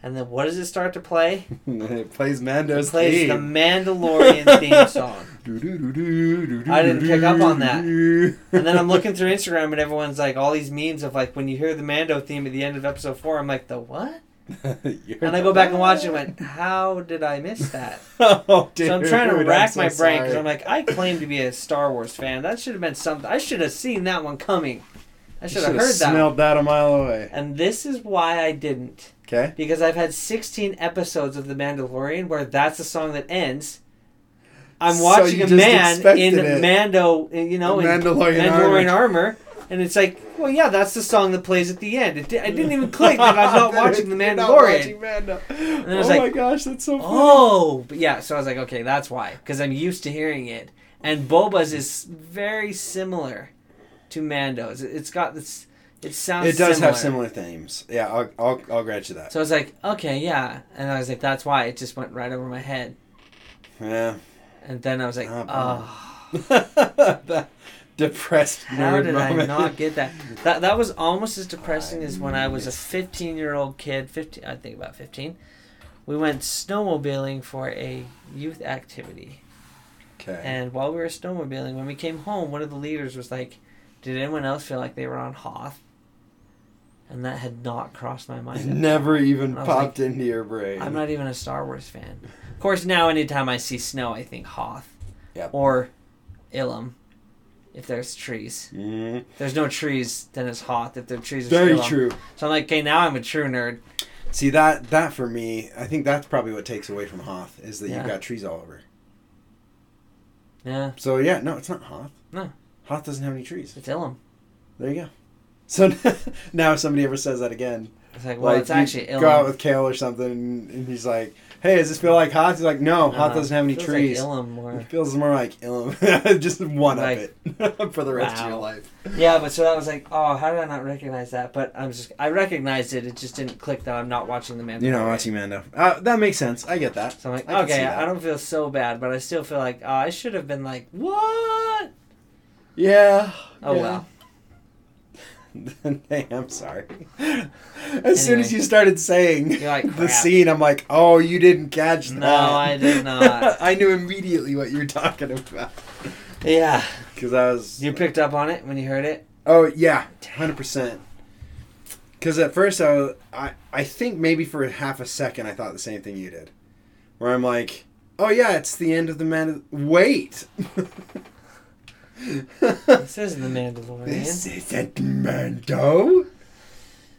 And then what does it start to play? <laughs> it plays Mando's It plays theme. the Mandalorian <laughs> theme song. I didn't pick up on that. And then I'm looking <laughs> through Instagram and everyone's like all these memes of like when you hear the Mando theme at the end of episode four, I'm like the what? And I go back and watch it and went, how did I miss that? oh, dude, so I'm trying to rack so my brain because. I'm like I claim to be a Star Wars fan. That should have been something. I should have seen that one coming. I should have heard that. One. Smelled that a mile away. And this is why I didn't Okay. because I've had 16 episodes of The Mandalorian where that's the song that ends. I'm watching you a man in it. Mando, you know, in Mandalorian, Mandalorian armor. armor. and it's like, well, yeah, that's the song that plays at the end. It, di- I didn't even click that I'm not <laughs> watching The Mandalorian. watching Mando. then I was oh like, my gosh, that's so funny. Oh, but yeah. So I was like, okay, that's why, because I'm used to hearing it. And Boba's is very similar to Mando's. It's got this. It sounds. It does similar. have similar themes. Yeah, I'll, I'll, I'll grant you that. So I was like, okay, yeah, and I was like, that's why it just went right over my head. Yeah. And then I was like, Ah, oh, <laughs> that depressed how did moment. I not get that? That that was almost as depressing I as when I was a 15 year old kid. 15, I think about 15. We went snowmobiling for a youth activity. Okay. And while we were snowmobiling, when we came home, one of the leaders was like, "Did anyone else feel like they were on Hoth?" And that had not crossed my mind. never even popped into your brain. I'm not even a Star Wars fan. Of course, now anytime I see snow, I think Hoth. Yep. Or Ilum, if there's trees. Mhm. If there's no trees, then it's Hoth. If there are trees, it's Very Ilum. true. So I'm like, okay, now I'm a true nerd. See that that for me, I think that's probably what takes away from Hoth is that Yeah. you've got trees all over. Yeah, So yeah, no, it's not Hoth. No. Hoth doesn't have any trees. it's Ilum. There you go. So <laughs> now if somebody ever says that again, It's like, well, like it's actually go out with Kale or something, and, he's like, "Hey, does this feel like Hoth?" He's like, "No, Hoth Uh, doesn't have any feels trees." Like Ilum more. It feels more like Ilum. <laughs> Just one Like- of it <laughs> for the rest of your life. Yeah, but so that was like, oh, how did I not recognize that? But I'm just, I recognized it. It just didn't click that I'm not watching the Mandalorian. You know, watching Mando. Uh, that makes sense. I get that. So I'm like, I okay. I don't feel so bad, but I still feel like, oh, I should have been like, what? Yeah. Oh yeah. well. <laughs> hey, I'm sorry. <laughs> As soon as you started saying like, the scene, I'm like, oh, you didn't catch that. No, I did not. <laughs> I knew immediately what you were talking about Yeah, because I was. you picked up on it when you heard it. Oh yeah, hundred percent. Because at first I, was, I I think maybe for half a second I thought the same thing you did, where I'm like, oh yeah, it's the end of the man. Wait. This is the Mandalorian. this isn't Mando.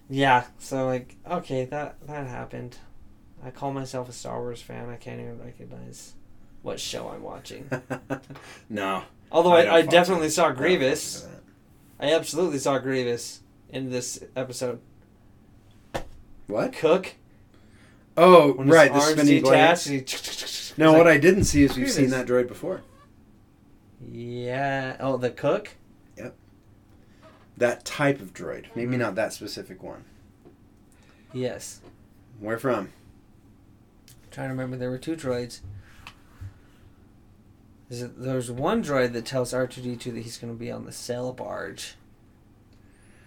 Yeah, so like, okay, that that happened. I call myself a Star Wars fan. I can't even recognize what show I'm watching. <laughs> no. Although I, don't I, definitely saw Grievous. I absolutely saw Grievous in this episode. What? Cook. Oh, When right, the arms spinning detached, he- No, what like- I didn't see is we've seen that droid before. Yeah. Oh, the cook. Yep. That type of droid. Maybe not that specific one. Yes. Where from? trying to remember, there were two droids. There's, one droid that tells R2D2 that he's going to be on the sail barge.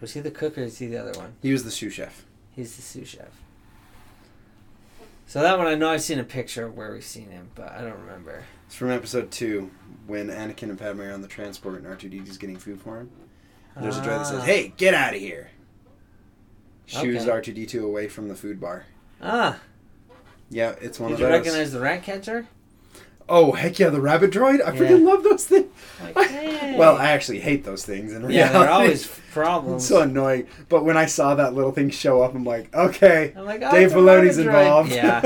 Was he the cook or is he the other one? He was the sous chef. He's the sous chef. So that one I know I've seen a picture of where we've seen him, but I don't remember. It's from episode two when Anakin and Padme are on the transport and R2D2's getting food for him. There's a droid that says, Ah. "Hey, get out of here!" Shoos Okay. R2D2 away from the food bar. Ah, Yeah, it's one did of you those. recognize the rat catcher? Oh heck yeah, the rabbit droid! I Yeah. freaking love those things. Like, hey. Well, I actually hate those things in yeah, reality. there are always <laughs> It's problems. so annoying. But when I saw that little thing show up, I'm like, okay, I'm like, oh, Dave it's Filoni's involved. Yeah.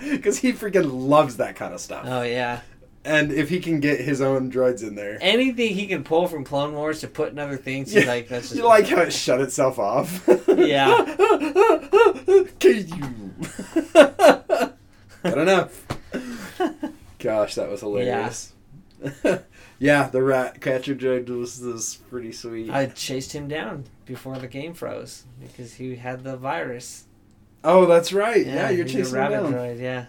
<laughs> because he freaking loves that kind of stuff. Oh yeah. And if he can get his own droids in there, Anything he can pull from Clone Wars to put in other things, Yeah, like that's just you like how it shut itself off. <laughs> Yeah. Can you? Good enough. Gosh, that was hilarious. <laughs> Yeah, the rat catcher droid was, was pretty sweet. I chased him down before the game froze because he had the virus. oh, that's right. Yeah, you're he's a chasing him down. droid. Yeah,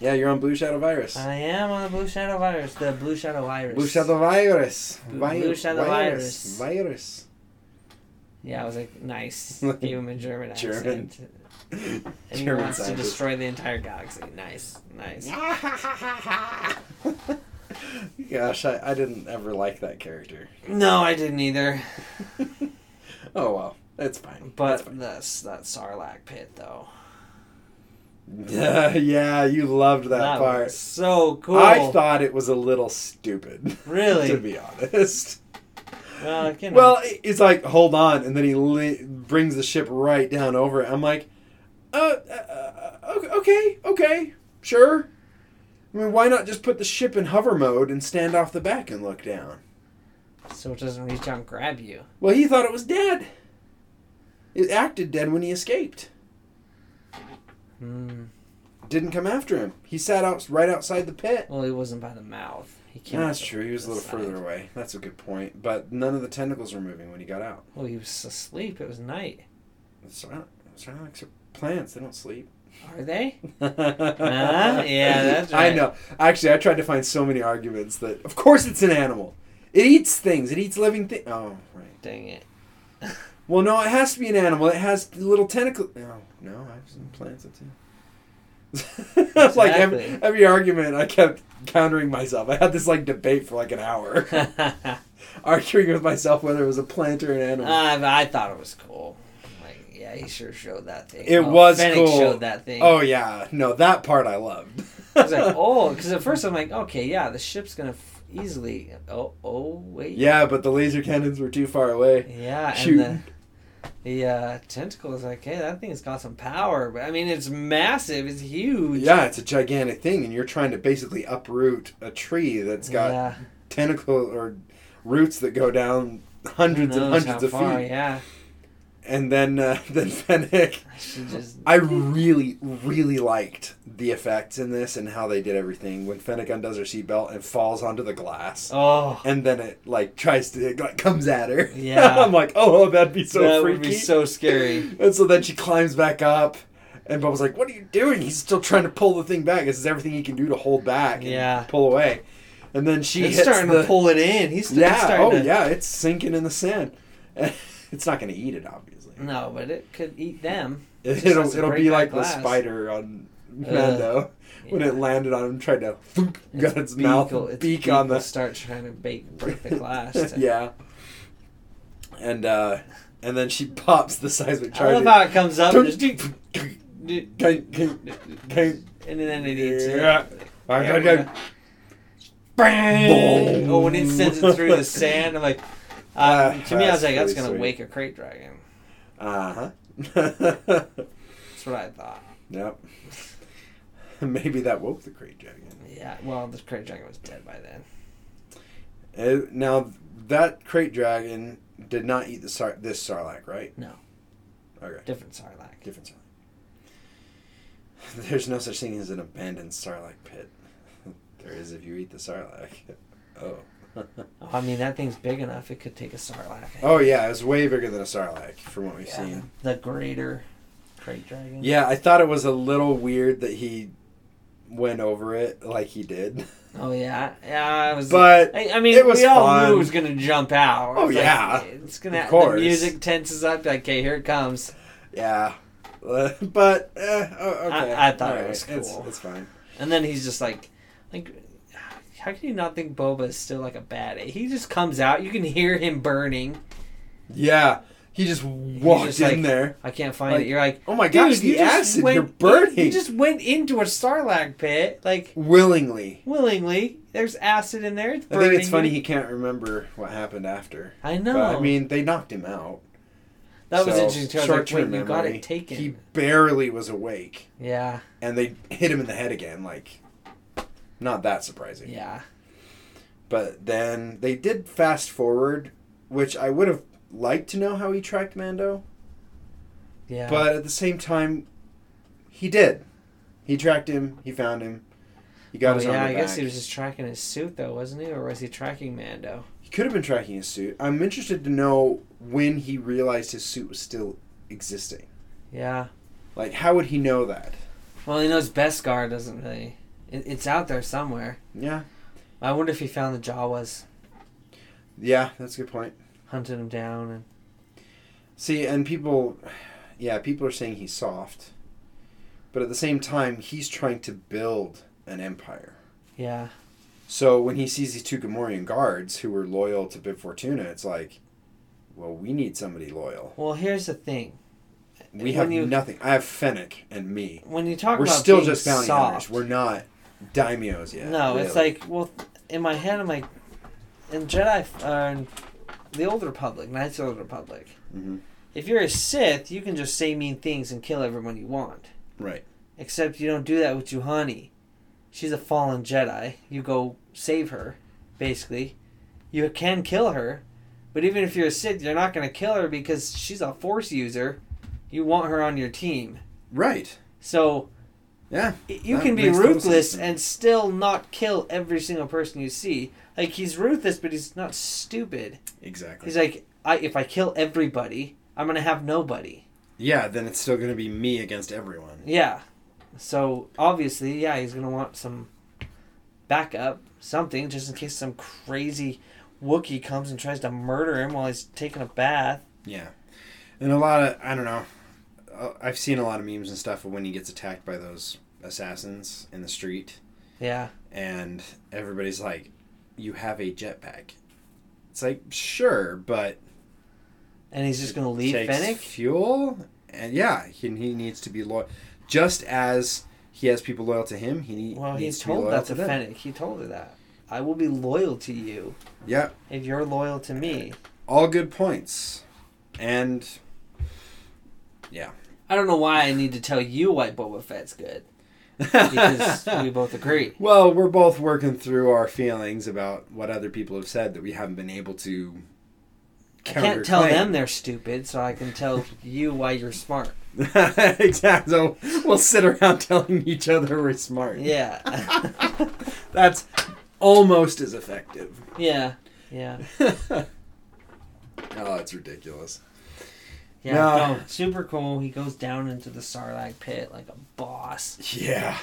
Yeah, you're on Blue Shadow Virus. I am on the Blue Shadow virus. The Blue Shadow virus. Blue Shadow Virus. Vi- Blue Shadow virus. Virus. Yeah, I was like, nice. Gave him a German German. accent. <laughs> And he German wants to destroy the entire galaxy. Nice, nice. <laughs> Gosh, I, I didn't ever like that character. No, I didn't either. <laughs> Oh well, it's fine. But fine. that's that Sarlacc pit though. yeah, you loved that, part. was so cool. I thought it was a little stupid, really. to be honest. well, you know. Well, it's like, hold on, and then he li- brings the ship right down over it. I'm like, uh, uh, uh, okay, okay, sure. I mean, why not just put the ship in hover mode and stand off the back and look down? so it doesn't reach out and grab you. Well, he thought it was dead. It acted dead when he escaped. Hmm. Didn't come after him. He sat out right outside the pit. Well, he wasn't by the mouth. He came. That's true. He was a little side. further away. That's a good point. But none of the tentacles were moving when he got out. Well, he was asleep. It was night. Sarlacc- Sarlaccs are plants. They don't sleep. Are they? <laughs> Uh, yeah, that's I know. Actually, I tried to find so many arguments that, of course, it's an animal. It eats things. It eats living things. Oh, right. Dang it. <laughs> Well, no, it has to be an animal. It has little tentacles. No, no, I've seen plants it too. <laughs> like every, every argument, I kept countering myself. I had this like debate for like an hour, arguing with myself whether it was a plant or an animal. Uh, I thought it was cool. Yeah, he sure showed that thing. It Well, was Fennec cool. showed that thing. oh yeah, no, that part I loved. I was like, <laughs> oh, because at first I'm like, okay, yeah, the ship's gonna f- easily. Oh, oh, wait. yeah, but the laser cannons were too far away. Yeah, Shooting. and the the uh, tentacle is like, hey, that thing's got some power. But I mean, it's massive. It's huge. Yeah, it's a gigantic thing, and you're trying to basically uproot a tree that's got yeah. tentacle or roots that go down hundreds and hundreds of far, feet. Yeah, And then uh, <laughs> then Fennec, I just. I really really liked the effects in this and how they did everything. When Fennec undoes her seatbelt and falls onto the glass, Oh, and then it like tries to it like comes at her. Yeah. <laughs> I'm like, oh, that'd be so that freaky. would be so scary. <laughs> And so then she climbs back up. And Boba's like, "What are you doing?" He's still trying to pull the thing back. This is everything he can do to hold back and Yeah. pull away. And then she starting the, to pull it in. He's Yeah. starting Oh, to, yeah. It's sinking in the sand. it's not going to eat it, obviously. No, but it could eat them. It, will it'll be like the spider on Mando when Yeah. it landed on him, tried to thunk, got its, beak mouth will- its beak, on the start trying to bake, break the glass. <laughs> to- yeah. And uh, and then she pops the seismic I love how it comes up and, and then it eats it. Yeah. Yeah, we're Bang! Oh, when it sends it through the sand, I'm like, uh, <laughs> Ah, to me, I was that's like, that's really gonna sweet. wake a Krayt dragon. Uh huh. That's what I thought. yep. <laughs> Maybe that woke the Krayt Dragon. Yeah, well, the Krayt Dragon was dead by then. Uh, now that Krayt Dragon did not eat the Sar- this Sarlacc, right? No. Okay. Different Sarlacc. Different Sarlacc. <laughs> There's no such thing as an abandoned Sarlacc pit. <laughs> there is if you eat the Sarlacc. Oh. I mean, that thing's big enough. It could take a Sarlacc. oh yeah, it's way bigger than a Sarlacc from what we've Yeah, seen. The greater Krayt Dragon. Yeah, I thought it was a little weird that he went over it like he did. Oh yeah, yeah. I was. But I, I mean, it was we all fun. knew it was gonna jump out. Oh, It's like, yeah. it's gonna. Of The course. music tenses up. Like, okay, here it comes. yeah. <laughs> But eh, okay. I- I thought it Alright, was It's, cool. it's fine. And then he's just like, like, how can you not think Boba is still like a bad? He just comes out. You can hear him burning. Yeah, he just walked just in like- there. I can't find Like, it. You're like, Oh my gosh, the you just acid! went, You're burning. You just went into a Sarlacc pit, like willingly. willingly. There's acid in there. It's I think it's funny he can't remember what happened after. I know. But, I mean, they knocked him out. that was So, interesting too. I was like, wait, you got memory, it taken. He barely was awake, yeah, and they hit him in the head again. Like, not that surprising. yeah. But then they did fast forward, which I would have liked to know how he tracked Mando. Yeah. But at the same time, he did. He tracked him. He found him. He got oh, his yeah, I guess he was just tracking his suit though, wasn't he? Or was he tracking Mando? He could have been tracking his suit. I'm interested to know when he realized his suit was still existing. Yeah. Like, how would he know that? Well, he knows Beskar doesn't really. It, it's out there somewhere. Yeah. I wonder if he found the Jawas, Yeah, that's a good point. hunted him down, and See, and people, yeah, people are saying he's soft. But at the same time, he's trying to build an empire. yeah, So when he sees these two Gamorrean guards who were loyal to Bib Fortuna, it's like, well, we need somebody loyal. Well, here's the thing. We When have you- nothing. I have Fennec and me. When you talk We're about still being just bounty soft, hunters. We're not daimyos yet. no, it's like well, in my head, I'm like, in Jedi, uh, in the Old Republic, Knights of the Old Republic. Mhm. If you're a Sith, you can just say mean things and kill everyone you want. Right. Except you don't do that with Juhani. She's a fallen Jedi. You go save her, basically. You can kill her, but even if you're a Sith, you're not going to kill her because she's a Force user. You want her on your team. Right. So Yeah. you can be ruthless and still not kill every single person you see. Like he's ruthless, but he's not stupid. Exactly. He's like, I if I kill everybody, I'm gonna have nobody. yeah, then it's still going to be me against everyone. Yeah. So obviously, yeah, he's gonna want some backup, something, just in case some crazy Wookiee comes and tries to murder him while he's taking a bath. Yeah. And a lot of, I don't know, I've seen a lot of memes and stuff of when he gets attacked by those assassins in the street, Yeah. and everybody's like, you have a jetpack. It's like, sure, but. And he's just gonna leave Fennec. Fuel? And yeah, he, he needs to be loyal. Just as he has people loyal to him, he Well, he needs to be told loyal that to to. Fennec. He told her that. I will be loyal to you Yeah, if you're loyal to me. all good points. And. Yeah. I don't know why I need to tell you why Boba Fett's good because <laughs> we both agree. Well, we're both working through our feelings about what other people have said that we haven't been able to. I can't tell them they're stupid, so I can tell you why you're smart. <laughs> exactly. So we'll sit around telling each other we're smart. Yeah. <laughs> That's almost as effective. yeah. Yeah. oh, it's ridiculous. Yeah. No. No, super cool. He goes down into the Sarlacc pit like a boss. Yeah.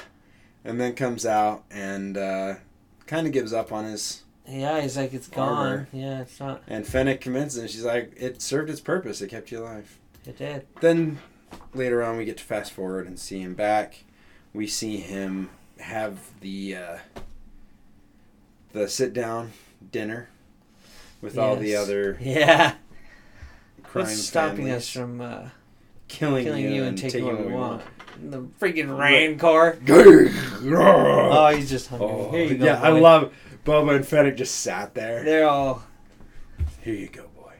And then comes out and uh, kind of gives up on his. Yeah, he's like, it's gone. Yeah, it's not. And Fennec convinces him. She's like, it served its purpose. It kept you alive. It did. Then later on, we get to fast forward and see him back. We see him have the uh, the sit down dinner with all the other <laughs> Yeah. Crime What's stopping families. us from uh, killing, killing you and taking what we what want? The freaking Rancor. oh, Oh, he's just hungry. Here you go. yeah, I love Boba and Fennec just sat there. They're all. Here you go, boy.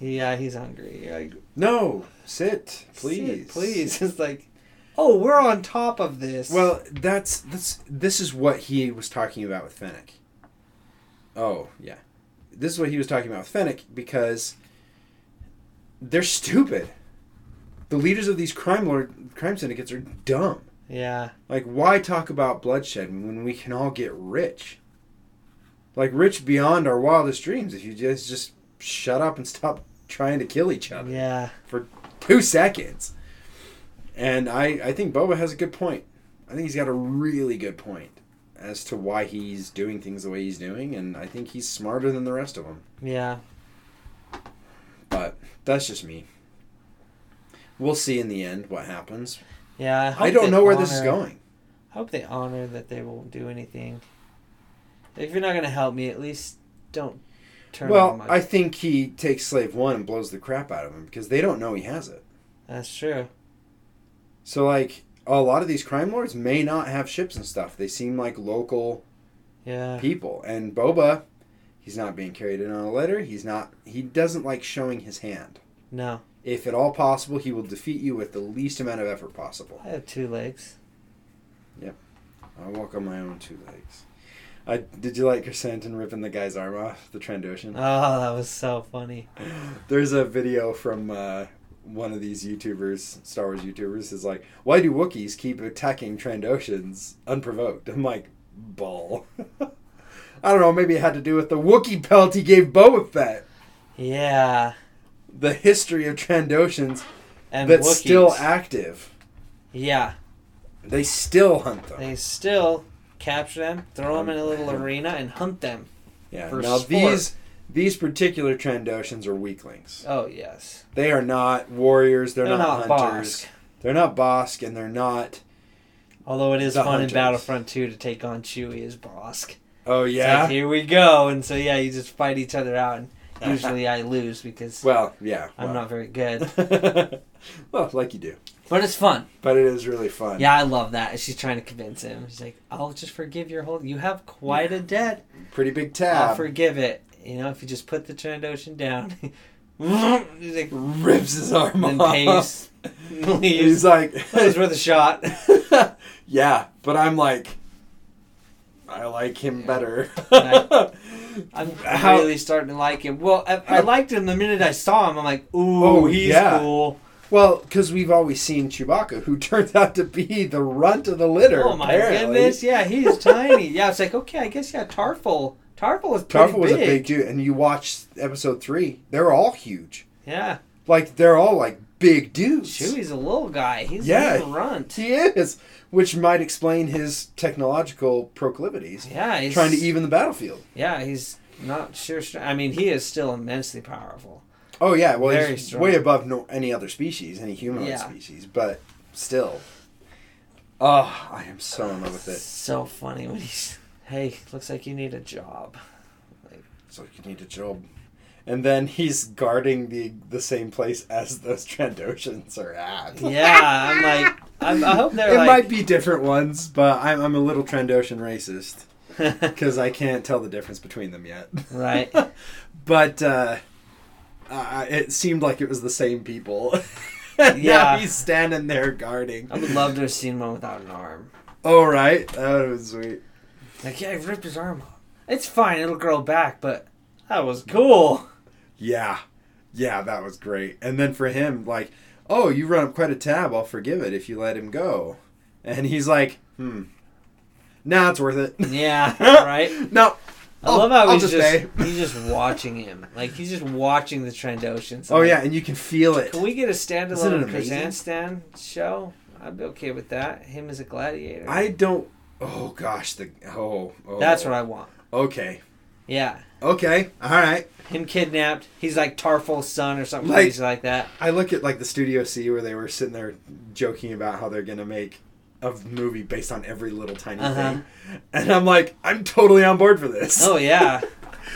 Yeah, he's hungry. Like, No, sit, please, "Sit, please. <laughs> It's like, oh, we're on top of this. Well, that's that's this is what he was talking about with Fennec. Oh yeah, this is what he was talking about with Fennec because they're stupid. The leaders of these crime lord crime syndicates are dumb. yeah, Like, why talk about bloodshed when we can all get rich? Like, rich beyond our wildest dreams if you just just shut up and stop trying to kill each other yeah, for two seconds. And I, I think Boba has a good point. I think he's got a really good point as to why he's doing things the way he's doing, and I think he's smarter than the rest of them. yeah. But that's just me. We'll see in the end what happens. Yeah, I, I don't know where this is going. I hope they honor that they won't do anything. If you're not gonna help me, at least don't turn. Well. I think he takes Slave One and blows the crap out of him because they don't know he has it. That's true. So, like, a lot of these crime lords may not have ships and stuff. They seem like local Yeah. people. And Boba, he's not being carried in on a litter. He's not. He doesn't like showing his hand. No, If at all possible, he will defeat you with the least amount of effort possible. I have two legs. Yep. I walk on my own two legs. I did you like Krrsantan ripping the guy's arm off the Trandoshan? Oh, that was so funny. <laughs> There's a video from uh, one of these YouTubers, Star Wars YouTubers, is like, "Why do Wookiees keep attacking Trandoshans unprovoked?" I'm like, "Ball." <laughs> I don't know. Maybe it had to do with the Wookiee pelt he gave Boba Fett. Yeah, The history of Trandoshans and that's Wookiees. still active. yeah, They still hunt them. they still capture them, throw them in a little arena, and hunt them. yeah. for Now sport. these these particular Trandoshans are weaklings. Oh yes, They are not warriors. They're, they're, not, not, hunters. Bossk. They're not Bossk, and they're not. Although it is fun hunters. in Battlefront 2 to take on Chewie as Bossk. Oh yeah. like, here we go, and so yeah, you just fight each other out, and <laughs> usually I lose because well, yeah. I'm not very good. <laughs> well, like you do. But it's fun. But it is really fun. Yeah, I love that. She's trying to convince him. She's like, "I'll just forgive your whole. You have quite a debt. Pretty big I'll tab. forgive it. You know, if you just put the Trandoshan down." <laughs> He's like, Rips his arm then off. pays. He's like, That was worth a shot. yeah, but I'm like, I like him better. <laughs> I'm How- really starting to like him. Well, I, I liked him the minute I saw him. I'm like, ooh, Oh, he's yeah. cool. well, because we've always seen Chewbacca, who <laughs> turns out to be the runt of the litter. Oh my apparently. goodness, yeah, he's tiny. <laughs> Yeah, it's like okay, I guess yeah, Tarfful. Tarfful is pretty Tarfful was big. a big dude, and you watch episode three; they're all huge. Yeah, Like they're all like big dudes. Chewie's a little guy. He's Yeah. a runt. He is, which might explain his technological proclivities. Yeah, he's Trying to even the battlefield. Yeah, he's not sure. I mean, he is still immensely powerful. Oh yeah, well Very he's strong. way above no, any other species, any humanoid Yeah. species, but still. Oh, I am so in love with it. So funny when he's, hey, looks like you need a job. So you need a job. And then he's guarding the the same place as those <laughs> Trandoshans are at. Yeah, I'm like, I'm, I hope they're it like, might be different ones, but I'm, I'm a little Trandoshan racist <laughs> because I can't tell the difference between them yet. right. <laughs> but uh, uh, it seemed like it was the same people. Yeah. now he's standing there guarding. I would love to have seen one without an arm. Oh right, that would have been sweet. Like, yeah, he ripped his arm off. It's fine, it'll grow back, but that was cool. Yeah, yeah, that was great. And then for him, like, oh, you run up quite a tab. I'll forgive it if you let him go. And he's like, hmm, nah, it's worth it. Yeah, <laughs> right. no, I love how I'll he's just just, he's just watching him. Like he's just watching the Trandoshans. Oh I'm yeah, and you can feel it. Can we get a standalone? Krrsantan show? I'd be okay with that. Him as a gladiator. I don't. Oh gosh, the oh. oh. That's what I want. Okay. Yeah. Okay. All right. Him kidnapped. He's like Tarfful's son or something Like- crazy like that. I look at like the Studio C where they were sitting there joking about how they're gonna make a movie based on every little tiny Uh-huh. thing, and I'm like, I'm totally on board for this. Oh yeah. <laughs>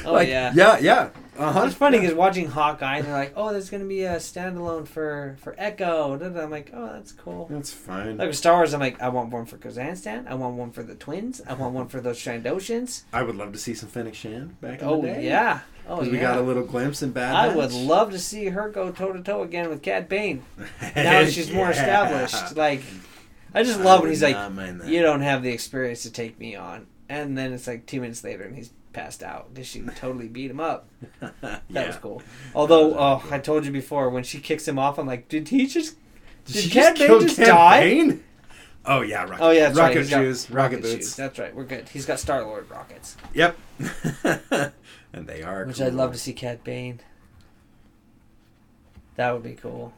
Oh like, yeah. Yeah. Yeah. Uh huh. It's funny because watching Hawkeye, they're like, "Oh, there's gonna be a standalone for for Echo." I'm like, "Oh, that's cool." That's fine. Like with Star Wars, I'm like, I want one for Krrsantan. I want one for the twins. I want one for those Trandoshans. I would love to see some Fennec Shand back in Oh the day. Oh, yeah. Oh yeah. we got a little glimpse in Bad I would love to see her go toe to toe again with Cad Bane. <laughs> Now she's more established. Like, I just love when he's like, not mind that. "You don't have the experience to take me on," and then it's like two minutes later and he's passed out because she totally beat him up. <laughs> That yeah. was cool. Although, was oh. I told you before when she kicks him off, I'm like, did he just? Did Bane kill just Cad die? Oh yeah, rocket. Oh yeah, that's right. rocket shoes, rocket, rocket boots. shoes. That's right. We're good. He's got Star Lord rockets, Yep. <laughs> and they are. which cool. I'd love to see Cad Bane. That would be cool.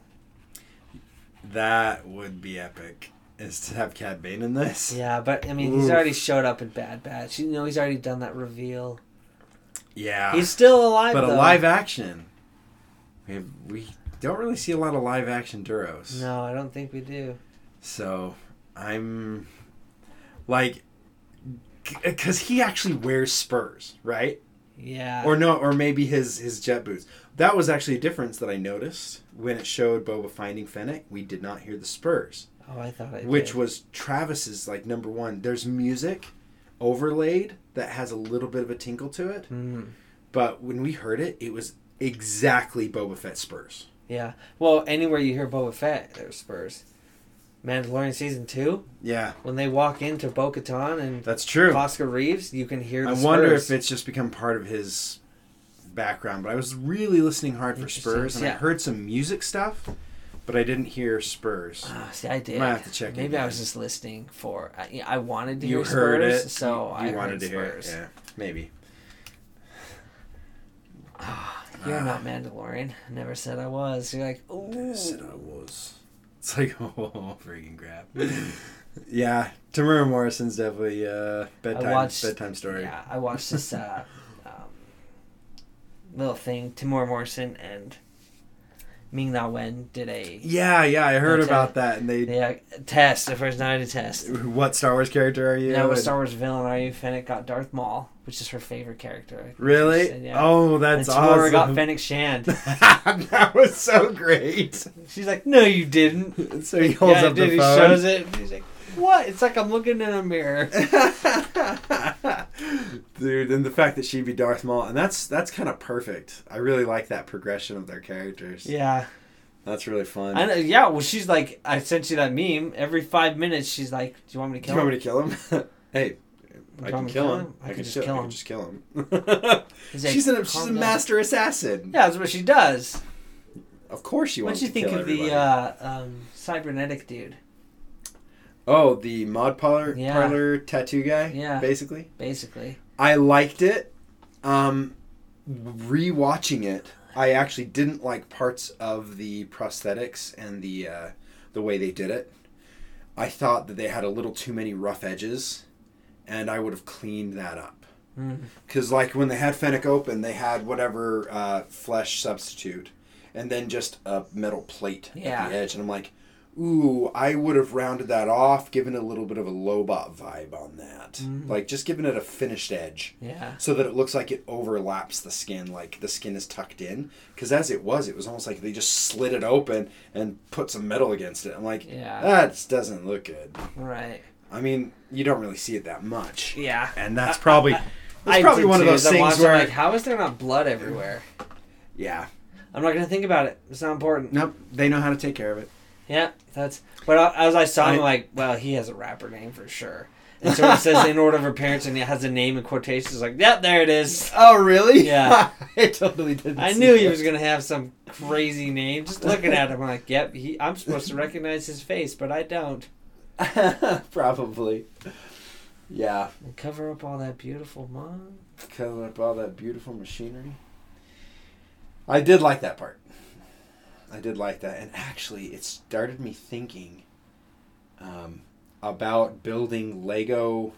That would be epic. Is to have Cad Bane in this. Yeah, but I mean, he's already showed up in Bad Batch. You know, he's already done that reveal. Yeah. He's still alive, but a live action. We have, we don't really see a lot of live action Duros. No, I don't think we do. So I'm like, because uh, he actually wears spurs, right? Yeah. Or no, or maybe his his jet boots. That was actually a difference that I noticed when it showed Boba finding Fennec. We did not hear the spurs, oh, I thought I which did. was Travis's like number one. There's music overlaid that has a little bit of a tinkle to it, Mm, but when we heard it, it was exactly Boba Fett spurs. yeah. Well, anywhere you hear Boba Fett, there's Spurs. Mandalorian season two, Yeah, when they walk into Bo-Katan and that's true. Koska Reeves, you can hear. The I wonder Spurs. if it's just become part of his background. But I was really listening hard for Spurs, and I heard some music stuff, but I didn't hear Spurs. Ah, see, I did. Might have to check Maybe I was just listening for. I, I wanted to you hear heard Spurs, it, so you, I wanted heard to hear Spurs. it. Yeah, maybe. You're Ah. not Mandalorian. Never said I was. You're like, ooh. Said I was. It's like <laughs> oh, freaking crap. yeah, Temuera Morrison's definitely uh, bedtime watched- bedtime story. Yeah, I watched this uh, <laughs> um, little thing. Temuera Morrison and Ming Na Wen did a Yeah, yeah, I heard about that, and they. yeah, uh, test. The first night of test. What Star Wars character are you? Yeah, what And- Star Wars villain are you? Fennec got Darth Maul, which is her favorite character. Really? Said, yeah. Oh, that's and Temuera awesome. got Fennec Shand. <laughs> that was so great. She's like, no, you didn't. <laughs> So he holds yeah, up the he phone. shows it. and He's like, what? It's like I'm looking in a mirror. <laughs> Dude, and the fact that she'd be Darth Maul, and that's that's kind of perfect. I really like that progression of their characters. yeah. That's really fun. I know, yeah, well, she's like, I sent you that meme. Every five minutes, she's like, "Do you want me to kill him? <laughs> Do you him?" want me to kill him? hey, I can want me to kill him. I, can just kill- kill I him. can just kill him. <laughs> Like, she's a she's "Calm a down." master assassin. Yeah, that's what she does. Of course she wants. What do you think of the uh, um, cybernetic dude? Oh, the mod parlor Yeah. parlor tattoo guy. Yeah. basically. Basically, I liked it. Um, rewatching it, I actually didn't like parts of the prosthetics and the uh, the way they did it. I thought that they had a little too many rough edges, and I would have cleaned that up. Mm. Because like when they had Fennec open, they had whatever uh, flesh substitute, and then just a metal plate Yeah. at the edge, and I'm like, ooh, I would have rounded that off, given a little bit of a Lobot vibe on that, Mhm. like just giving it a finished edge yeah, so that it looks like it overlaps the skin, like the skin is tucked in. Because as it was, it was almost like they just slid it open and put some metal against it. I'm like, yeah, that doesn't look good. right, I mean, you don't really see it that much, yeah. and that's probably <laughs> that's probably one of those things where like, how is there not blood everywhere? yeah, I'm not gonna think about it. It's not important. nope, they know how to take care of it. Yeah, that's. But I- as I saw him, I- like, well, he has a rapper name for sure. And so it says <laughs> in order of appearance and it has a name in quotations. Like, yep, there it is. Oh, really? Yeah. <laughs> I totally didn't. I knew he was gonna have some crazy name. Just looking at him, I'm like, yep, he. I'm supposed to recognize his face, but I don't. <laughs> probably. Yeah, And cover up all that beautiful mom. cover up all that beautiful machinery. I did like that part. I did like that, and actually, it started me thinking um, about building Lego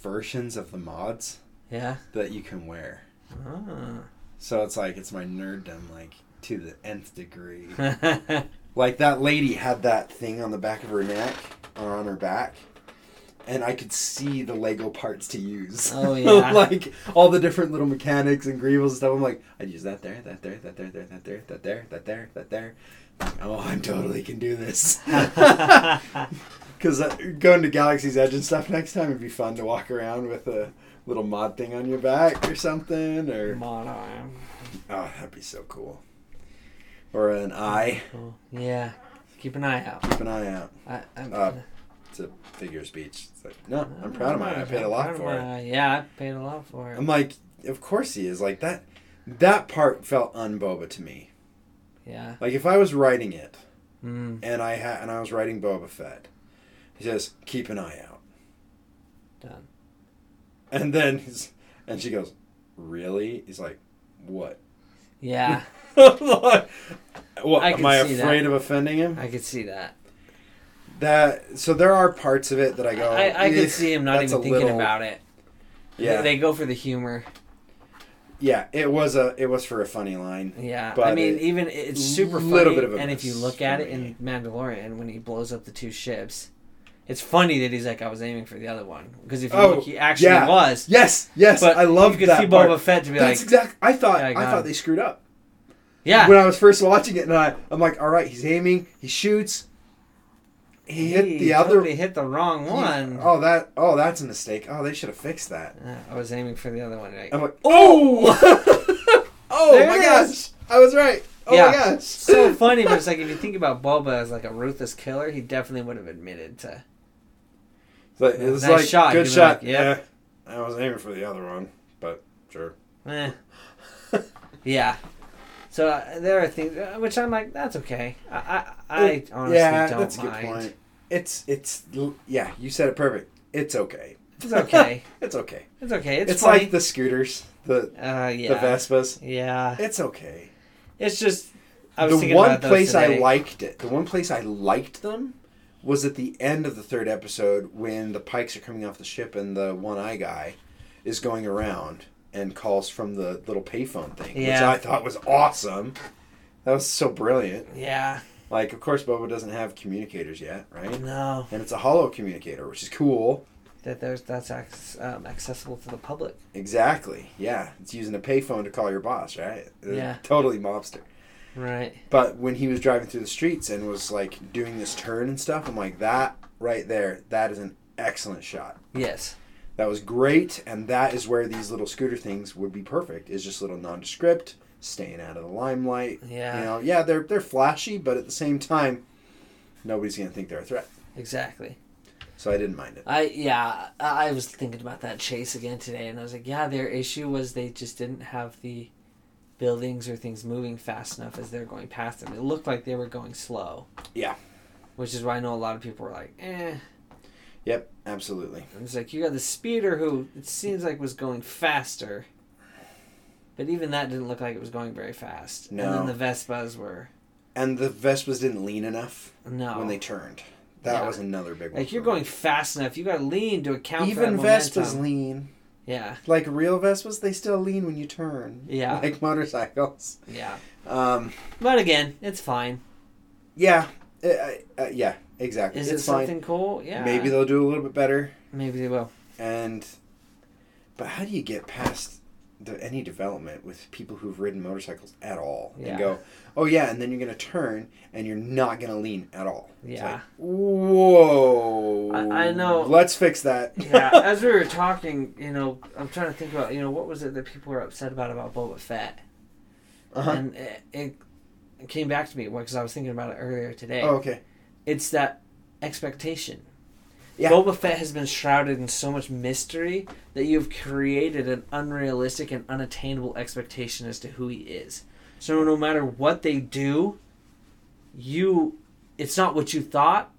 versions of the mods Yeah. that you can wear. Ah. So it's like it's my nerddom, like to the nth degree. <laughs> Like that lady had that thing on the back of her neck or on her back. And I could see the Lego parts to use. Oh, <laughs> yeah. like all the different little mechanics and greebles and stuff. I'm like, I'd use that there, that there, that there, there, that there, that there, that there, that there. Oh, I totally can do this. <laughs> Because uh, going to Galaxy's Edge and stuff next time would be fun to walk around with a little mod thing on your back or something. Or Mod arm. oh, that'd be so cool. Or an eye. Yeah. Keep an eye out. Keep an eye out. I, I'm Uh, a figure speech. It's like, no, I'm proud of mine. I paid a lot for it. Yeah, I paid a lot for it. I'm like, of course he is. Like that. That part felt unboba to me. yeah. Like if I was writing it Mm, and I had and I was writing Boba Fett, he says, "Keep an eye out," done. and then he's, and she goes, "Really?" He's like, "What?" Yeah, <laughs> what? I am I afraid that. of offending him? I could see that. That so there are parts of it that I go. I, I could "Eh, see him not even thinking little- about it. Yeah, They go for the humor. yeah. It was a it was for a funny line. Yeah, I mean, it- even it's super funny. little bit of a and if you look at it in Mandalorian, when he blows up the two ships, it's funny that he's like, "I was aiming for the other one," because if you Oh, look, he actually yeah. was. Yes, yes. But I love you could that see. Boba Fett to be That's like, exact. I thought Yeah, I I, thought him. they screwed up "Yeah, when I was first watching it, and I I'm like, all right, he's aiming, he shoots, he hit the other. totally hit the wrong he- one." oh, that oh, that's a mistake. Oh, they should have fixed that. Uh, I was aiming for the other one. Like, I'm like, oh, oh <laughs> There my gosh, is. I was right. Oh Yeah. my gosh, so funny, but it's like if you think about Boba as like a ruthless killer, he definitely would have admitted to. But it was Nice like shot. good shot. like, yep. Yeah, I was aiming for the other one, but sure. Eh. <laughs> yeah. So uh, there are things uh, which I'm like, that's okay. I I, I honestly yeah, don't that's a good point. It's it's yeah, you said it perfect. It's okay. It's okay. <laughs> It's okay. It's okay. It's, It's, like the scooters, the uh, yeah. the Vespas. Yeah. It's okay. It's just. I was the thinking one place I liked it, the one place I liked them, was at the end of the third episode when the Pikes are coming off the ship and the one eye guy is going around and calls from the little payphone thing, which I thought was awesome. That was so brilliant. Yeah. Like, of course, Boba doesn't have communicators yet, right? No. And it's a holo communicator, which is cool. That there's that's ac- um, accessible to the public. Exactly. Yeah, it's using a payphone to call your boss, right? Yeah. Totally mobster. Right. But when he was driving through the streets and was like doing this turn and stuff, I'm like, that right there, that is an excellent shot. Yes. That was great, and that is where these little scooter things would be perfect. Is just little nondescript, staying out of the limelight. Yeah. You know, yeah, they're they're flashy, but at the same time, nobody's gonna think they're a threat. Exactly. So I didn't mind it. I yeah, I I was thinking about that chase again today, and I was like, yeah, their issue was they just didn't have the buildings or things moving fast enough as they're going past them. It looked like they were going slow. Yeah. Which is why I know a lot of people were like, eh. Yep, absolutely. It's like you got the speeder who it seems like was going faster, but even that didn't look like it was going very fast. No. And then the Vespas were And the Vespas didn't lean enough no. when they turned. That Yeah. was another big one. like you're me. going fast enough, you got to lean to account Even for that Vespas momentum. lean. Yeah, Like real Vespas, they still lean when you turn. Yeah. <laughs> Like motorcycles. yeah. Um, But again, it's fine. yeah. Uh, uh, yeah, exactly. Is it's it fine. something cool? Yeah. Maybe they'll do a little bit better. Maybe they will. And, but how do you get past the, any development with people who've ridden motorcycles at all Yeah. and go, oh yeah, and then you're gonna turn and you're not gonna lean at all. Yeah. like, whoa. I- I know. Let's fix that. <laughs> Yeah. As we were talking, you know, I'm trying to think about, you know, what was it that people were upset about about Boba Fett, uh-huh. and it, it it came back to me because I was thinking about it earlier today. Oh, okay. It's that expectation. Yeah. Boba Fett has been shrouded in so much mystery that you've created an unrealistic and unattainable expectation as to who he is. So no matter what they do, you it's not what you thought,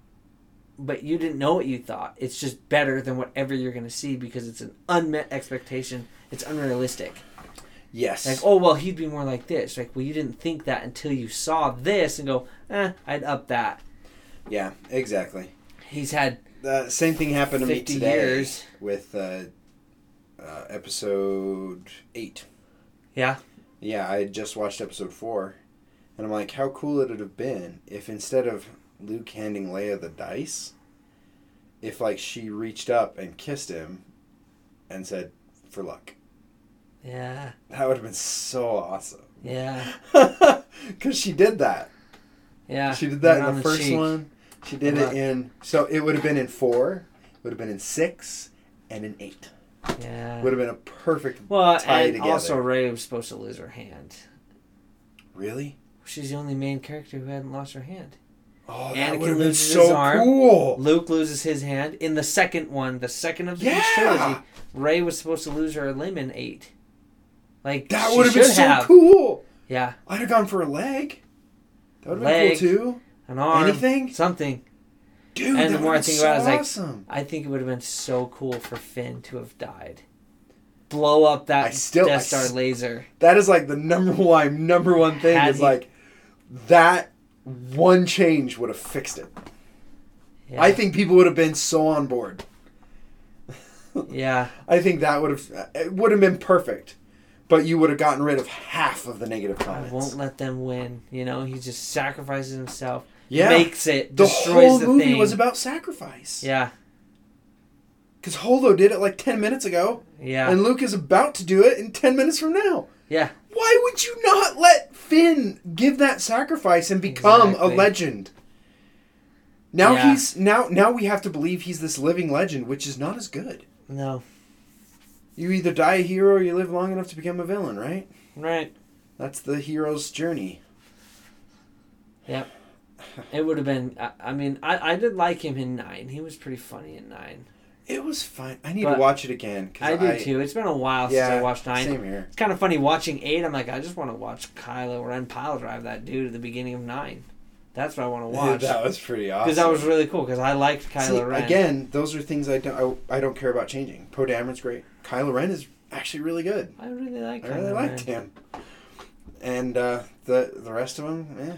but you didn't know what you thought. It's just better than whatever you're going to see because it's an unmet expectation. It's unrealistic. Yes. Like, oh well, he'd be more like this. Like, well, you didn't think that until you saw this and go, eh, I'd up that. Yeah, exactly. He's had The same thing happened to me today years. with uh, uh, episode eight. Yeah. Yeah, I had just watched episode four, and I'm like, how cool it would it have been if instead of Luke handing Leia the dice, if like she reached up and kissed him, and said, "For luck." Yeah. That would have been so awesome. Yeah. <laughs> Because she did that. Yeah. She did that in on the first cheek. one. She did it in. So it would have been in four. Would have been in six, and in eight. Yeah. Would have been a perfect. Well, tie and together. also Rey was supposed to lose her hand. Really? She's the only main character who hadn't lost her hand. Oh, Anakin that would have been loses so his arm. cool. Luke loses his hand in the second one, the second of the Yeah. trilogy. Rey was supposed to lose her limb in eight. Like That would have been so have. cool. Yeah, I'd have gone for a leg. That would have been cool too. An arm, Anything? something. Dude, And the more I think about it, I was like, awesome. I think it would have been so cool for Finn to have died. Blow up that I still- Death Star s- laser. that is like the number <laughs> one number one thing Had is he- like that one change would have fixed it. Yeah. I think people would have been so on board. Yeah, <laughs> I think that would have it would have been perfect, but you would have gotten rid of half of the negative comments. I won't let them win. You know, he just sacrifices himself, yeah, makes it, the destroys whole the movie thing. was about sacrifice. yeah, because Holdo did it like ten minutes ago, yeah, and Luke is about to do it in ten minutes from now. yeah. Why would you not let Finn give that sacrifice and become Exactly. a legend? Now Yeah. he's now now we have to believe he's this living legend, which is not as good. No, You either die a hero or you live long enough to become a villain, right? right. That's the hero's journey. It would have been. I, I mean, I, I did like him in nine. He was pretty funny in nine. It was fun. I need But to watch it again. I do too. It's been a while Yeah, since I watched nine. Same here. It's kind of funny watching eight. I'm like, I just want to watch Kylo Ren pile drive that dude at the beginning of nine. That's what I want to <laughs> watch that was pretty awesome. because that was really cool. Because I liked Kylo See, Ren. Again, those are things I don't I, I don't care about changing. Poe Dameron's great. Kylo Ren is actually really good. I really like. I Kylo really liked Ren. him. And uh, the the rest of them, eh.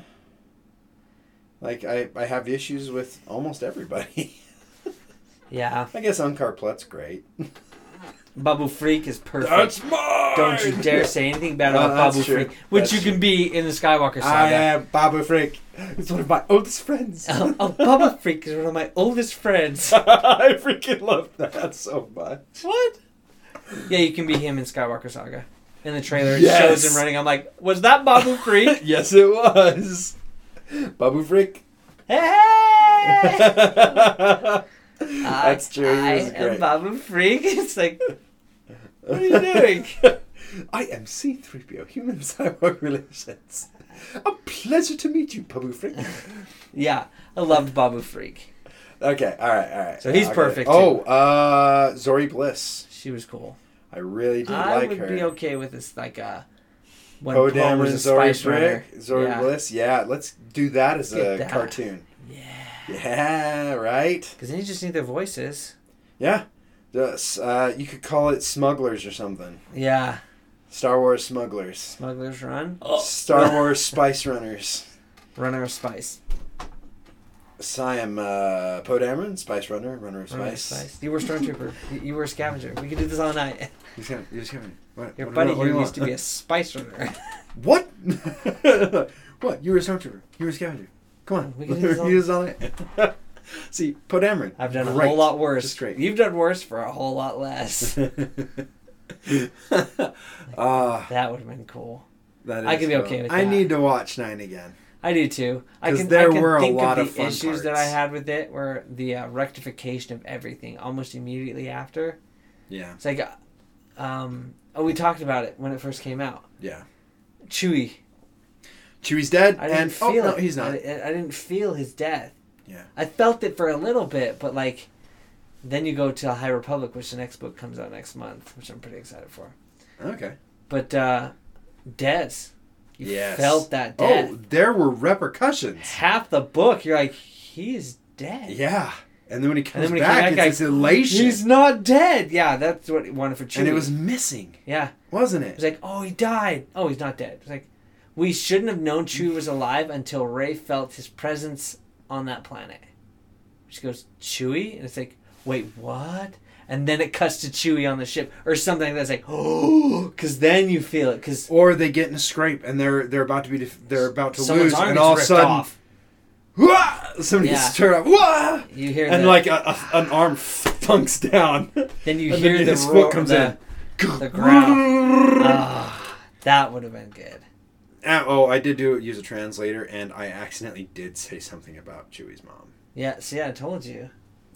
Like I, I have issues with almost everybody. <laughs> Yeah, I guess Unkar Plutt's great. <laughs> Babu Frick is perfect. mine. Don't you dare say anything bad No, about that's Babu true. Freak, which That's you true. can be in the Skywalker saga. I saga. am Babu Frick. It's one of my oldest friends. oh, oh, Babu Frick is one of my oldest friends. <laughs> I freaking love that so much. what? Yeah, you can be him in Skywalker Saga. In the trailer, it Yes. shows him running. I'm like, was that Babu Frick? yes, it was. Babu Frick. hey! <laughs> That's true. I, I am. Babu Frick. It's like, what are you doing? <laughs> I am C3PO, Human Cyborg Relations. A pleasure to meet you, Babu Frick. <laughs> yeah, I loved Babu Frick. Okay, all right, all right. So he's Okay. perfect, Oh, uh, Zori Bliss. She was cool. I really did I like would be okay with this, like, uh, when Poe Dameron, Zori Spice Runner. Brick, Zori Yeah. Bliss. Yeah, let's do that as Get a that. cartoon. Yeah. Yeah, right. Because then you just need their voices. Yeah, uh, you could call it Smugglers or something. Yeah. Star Wars Smugglers. Smugglers Run. Star Wars Spice Runners. Runner of Spice. So I am uh, Poe Dameron, Spice Runner, Runner of Runner of Spice. Spice. You were a Stormtrooper. you, you were a scavenger. We could do this all night. He's gonna, he's gonna, what, Your what- buddy here used to be a Spice Runner. <laughs> What? <laughs> what? You were a stormtrooper. You were a scavenger. Come on. We can do this <laughs> all- it. See, Poe Dameron. I've done a Great. whole lot worse. Just great. You've done worse for a whole lot less. Ah, that would have been cool. that I could be cool. okay with that. I need to watch nine again. I do too. I can. there I can were a lot of of the fun issues that I had with it were the uh, rectification of everything almost immediately after. Yeah. It's like, uh, um, oh, we talked about it when it first came out. Yeah. Chewie. Chewie's dead, I didn't and feel oh no, he's not. I, I didn't feel his death. Yeah. I felt it for a little bit, but like, then you go to High Republic, which the next book comes out next month, which I'm pretty excited for. Okay. But uh Dez, you Yes. felt that oh, death. Oh, there were repercussions. Half the book, you're like, he's dead. Yeah. And then when he comes when he back, came back, it's this elation. He's not dead. Yeah, that's what he wanted for Chewie. and it was missing, yeah. wasn't It it? was like, oh, he died. Oh, he's not dead. It's like, we shouldn't have known Chewie was alive until Rey felt his presence on that planet. She goes, Chewie? And it's like, wait, what? And then it cuts to Chewie on the ship or something like that. Like, oh, because then you feel it. Because Or they get in a scrape and they're they're about to be def- they're about to lose, and all of a sudden, off. Wah! somebody Yeah. turned up, Wah! You hear and the, like a, a, an arm thunks down. then you hear then the his roar, foot comes the, in. the growl. Ah, that would have been good. Ah, oh, I did do use a translator, and I accidentally did say something about Chewie's mom. Yeah, see, I told you.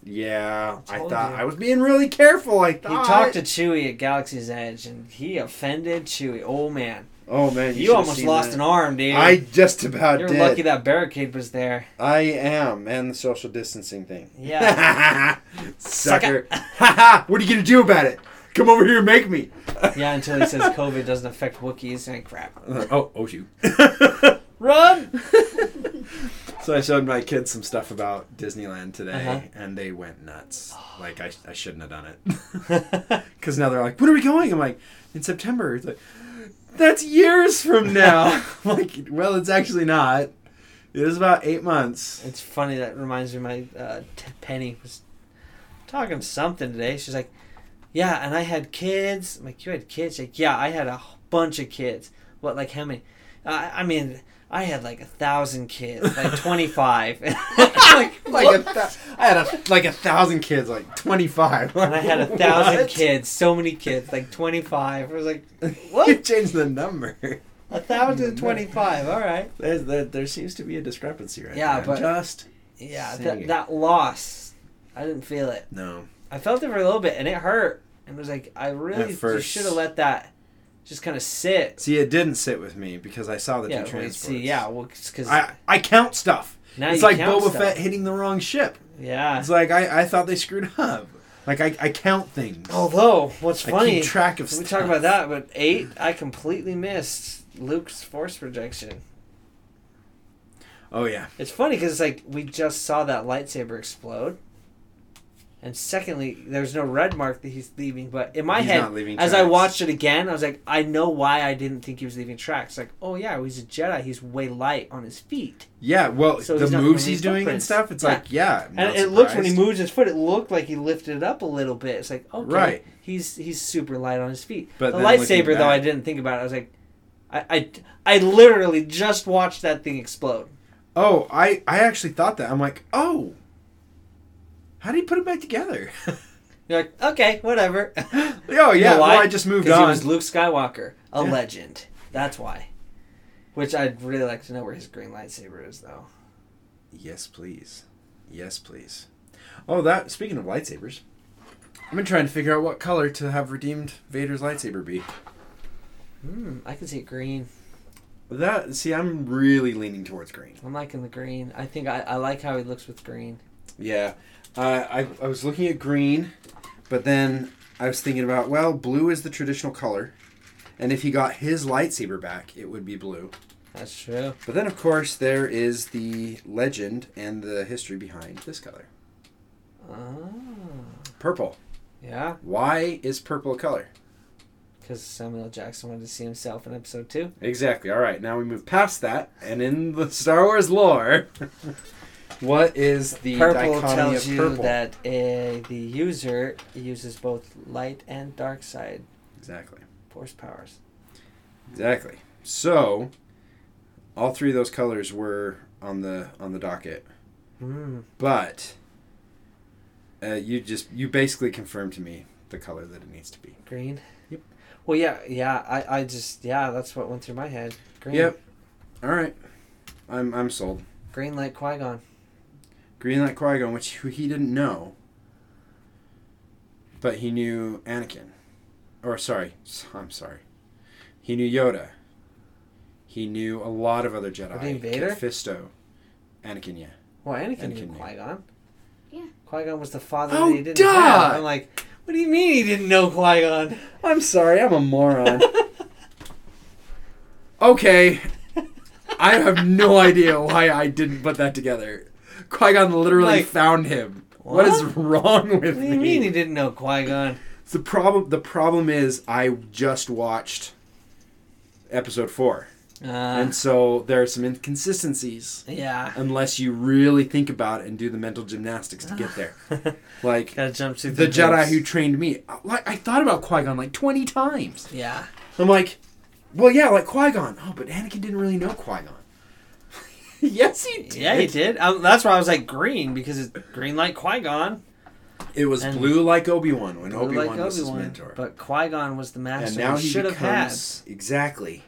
Yeah, I, told thought you. I was being really careful. I He thought talked to Chewie at Galaxy's Edge, and he offended Chewie. Oh man, Oh man, You, should've almost seen lost that. an arm, dude. I just about You're did. lucky that barricade was there. I am, and the social distancing thing. Yeah. <laughs> Sucker. Haha, <laughs> what are you gonna do about it? Come over here and make me. <laughs> yeah, until he says COVID doesn't affect Wookiees. And crap. oh, oh shoot. Run! So I showed my kids some stuff about Disneyland today, Uh-huh. and they went nuts. <sighs> Like I, I shouldn't have done it. <laughs> Because now they're like, "When are we going?" I'm like, "In September." It's like, "That's years from now." <laughs> <laughs> Like, well, it's actually not. It is about eight months. It's funny that reminds me. My uh, t- Penny was talking something today. She's like, "Yeah, and I had kids." I'm like, "You had kids?" She's like, "Yeah, I had a bunch of kids." What, like how many? Uh, I mean, I had like a thousand kids, like <laughs> twenty five, <laughs> like, like a th- I had a, like a thousand kids, like twenty five. and I had a thousand kids, so many kids, like twenty five. I was like, <laughs> What? You changed the number. a thousand and twenty five. All right. There's, there, there seems to be a discrepancy right Yeah, there. but- just Yeah, that that loss, I didn't feel it. no. I felt it for a little bit, and it hurt. And it was like, I really should have let that just kind of sit. See, it didn't sit with me because I saw the yeah, two transports. see, yeah, well, because I I count stuff. now it's like Boba stuff. Fett hitting the wrong ship. Yeah. It's like I, I thought they screwed up. Like I, I count things. Although, what's I funny, keep track of we stuff. talk about that, but eight, I completely missed Luke's force projection. Oh yeah. It's funny because it's like we just saw that lightsaber explode. And secondly, there's no red mark that he's leaving. But in my He's head, as I watched it again, I was like, I know why I didn't think he was leaving tracks. Like, oh yeah, he's a Jedi. He's way light on his feet. Yeah, well, So the moves he's doing and stuff, it's Yeah. like, yeah. I'm And it looked when he moves his foot, it looked like he lifted it up a little bit. It's like, okay, Right. he's he's super light on his feet. But the lightsaber, though, I didn't think about. it. I was like, I, I I literally just watched that thing explode. Oh, I, I actually thought that. I'm like, oh, how did he put it back together? <laughs> You're like, okay, whatever. <laughs> oh You yeah, know well, why? I just moved on. He was Luke Skywalker, a Yeah. legend. That's why. Which I'd really like to know where his green lightsaber is, though. Yes, please. Yes, please. Oh, that. Speaking of lightsabers, I've been trying to figure out what color to have redeemed Vader's lightsaber be. Hmm, I can see it green. That see, I'm really leaning towards green. I'm liking the green. I think I, I like how he looks with green. Yeah, uh, I I was looking at green, but then I was thinking about well, blue is the traditional color, and if he got his lightsaber back, it would be blue. That's true. But then, of course, there is the legend and the history behind this color, Oh, purple. yeah. Why is purple a color? Because Samuel Jackson wanted to see himself in episode two. Exactly. All right, now we move past that, and in the Star Wars lore, <laughs> what is the purple dichotomy tells of you that uh, the user uses both light and dark side Exactly. force powers. Exactly. So, all three of those colors were on the on the docket, Hmm. but uh, you just you basically confirmed to me the color that it needs to be. Green. Yep. Well, yeah, yeah. I, I just yeah, that's what went through my head. Green. Yep. All right, I'm I'm sold. Green like Qui Gon. Green Light Qui Gon, which he didn't know, but he knew Anakin, or sorry, I'm sorry, he knew Yoda. He knew a lot of other Jedi. Redeemed Vader? Kit Fisto, Anakin, yeah. Well, Anakin, Anakin knew knew. Qui Gon. Yeah. Qui Gon was the father Oh, that he didn't duh! have. I'm like, what do you mean he didn't know Qui Gon? I'm sorry, I'm a moron. <laughs> okay, I have no idea why I didn't put that together. Qui Gon literally Like, found him. what is wrong with What do me? you mean he didn't know Qui Gon? The problem the problem is I just watched episode 4. Uh, and so there are some inconsistencies yeah. unless you really think about it and do the mental gymnastics to get there. <laughs> Like through the Jedi who trained me. Like I thought about Qui-Gon like 20 times. Yeah. I'm like, well yeah, like Qui-Gon. Oh, but Anakin didn't really know Qui-Gon. <laughs> yes, he did. Yeah, he did. Um, that's why I was like green because it's green like Qui Gon. It was And- blue like Obi-Wan when Obi-Wan like was his mentor. But Qui Gon was the master. and now he he should have had becomes exactly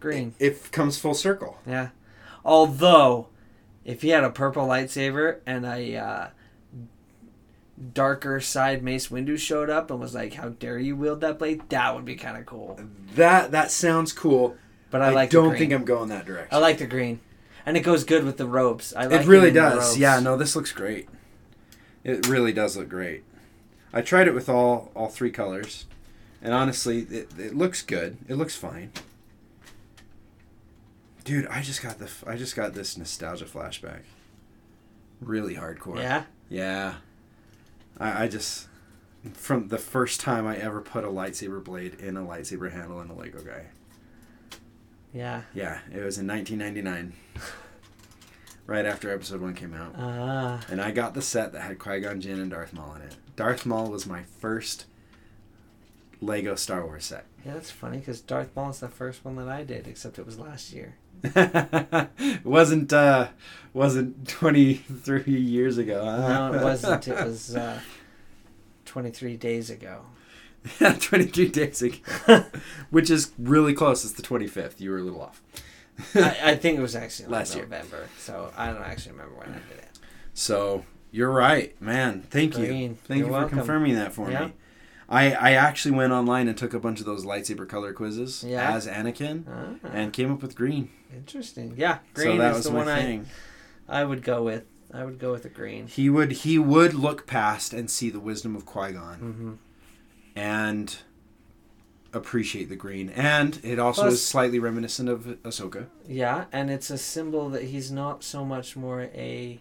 green. It comes full circle. Yeah. Although, if he had a purple lightsaber and a uh, darker side Mace Windu showed up and was like, "How dare you wield that blade?" That would be kind of cool. That that sounds cool. But I, I, like. don't the green. think I'm going that direction. I like the green, and it goes good with the ropes. I like it really does. Yeah, no, this looks great. It really does look great. I tried it with all all three colors, and honestly, it, it looks good. It looks fine. Dude, I just got the I just got this nostalgia flashback. Really hardcore. Yeah. Yeah. I, I just from the first time I ever put a lightsaber blade in a lightsaber handle in a Lego guy. Yeah. Yeah, it was in 1999. <laughs> right after episode 1 came out. Ah. And I got the set that had Qui Gon Jinn and Darth Maul in it. Darth Maul was my first Lego Star Wars set. yeah, that's funny because Darth Maul is the first one that I did, except it was last year. it <laughs> wasn't uh wasn't 23 <laughs> years ago. Huh? No, it wasn't. It was uh, 23 days ago. <laughs> 23 days ago. <laughs> Which is really close. It's the 25th. You were a little off. I, <laughs> I think it was actually Last year. November, so I don't actually remember when I did it. So, you're right, man. Thank you. Thank You're you welcome. for confirming that for Yeah. me. I, I actually went online and took a bunch of those lightsaber color quizzes Yeah. as Anakin Ah, and came up with green. interesting. Yeah, green so that is was the one I. I would go with. I would go with the green. He would he would look past and see the wisdom of Qui Gon Mm-hmm. And appreciate the green, and it also Plus- is slightly reminiscent of Ahsoka. Yeah, and it's a symbol that he's not so much more a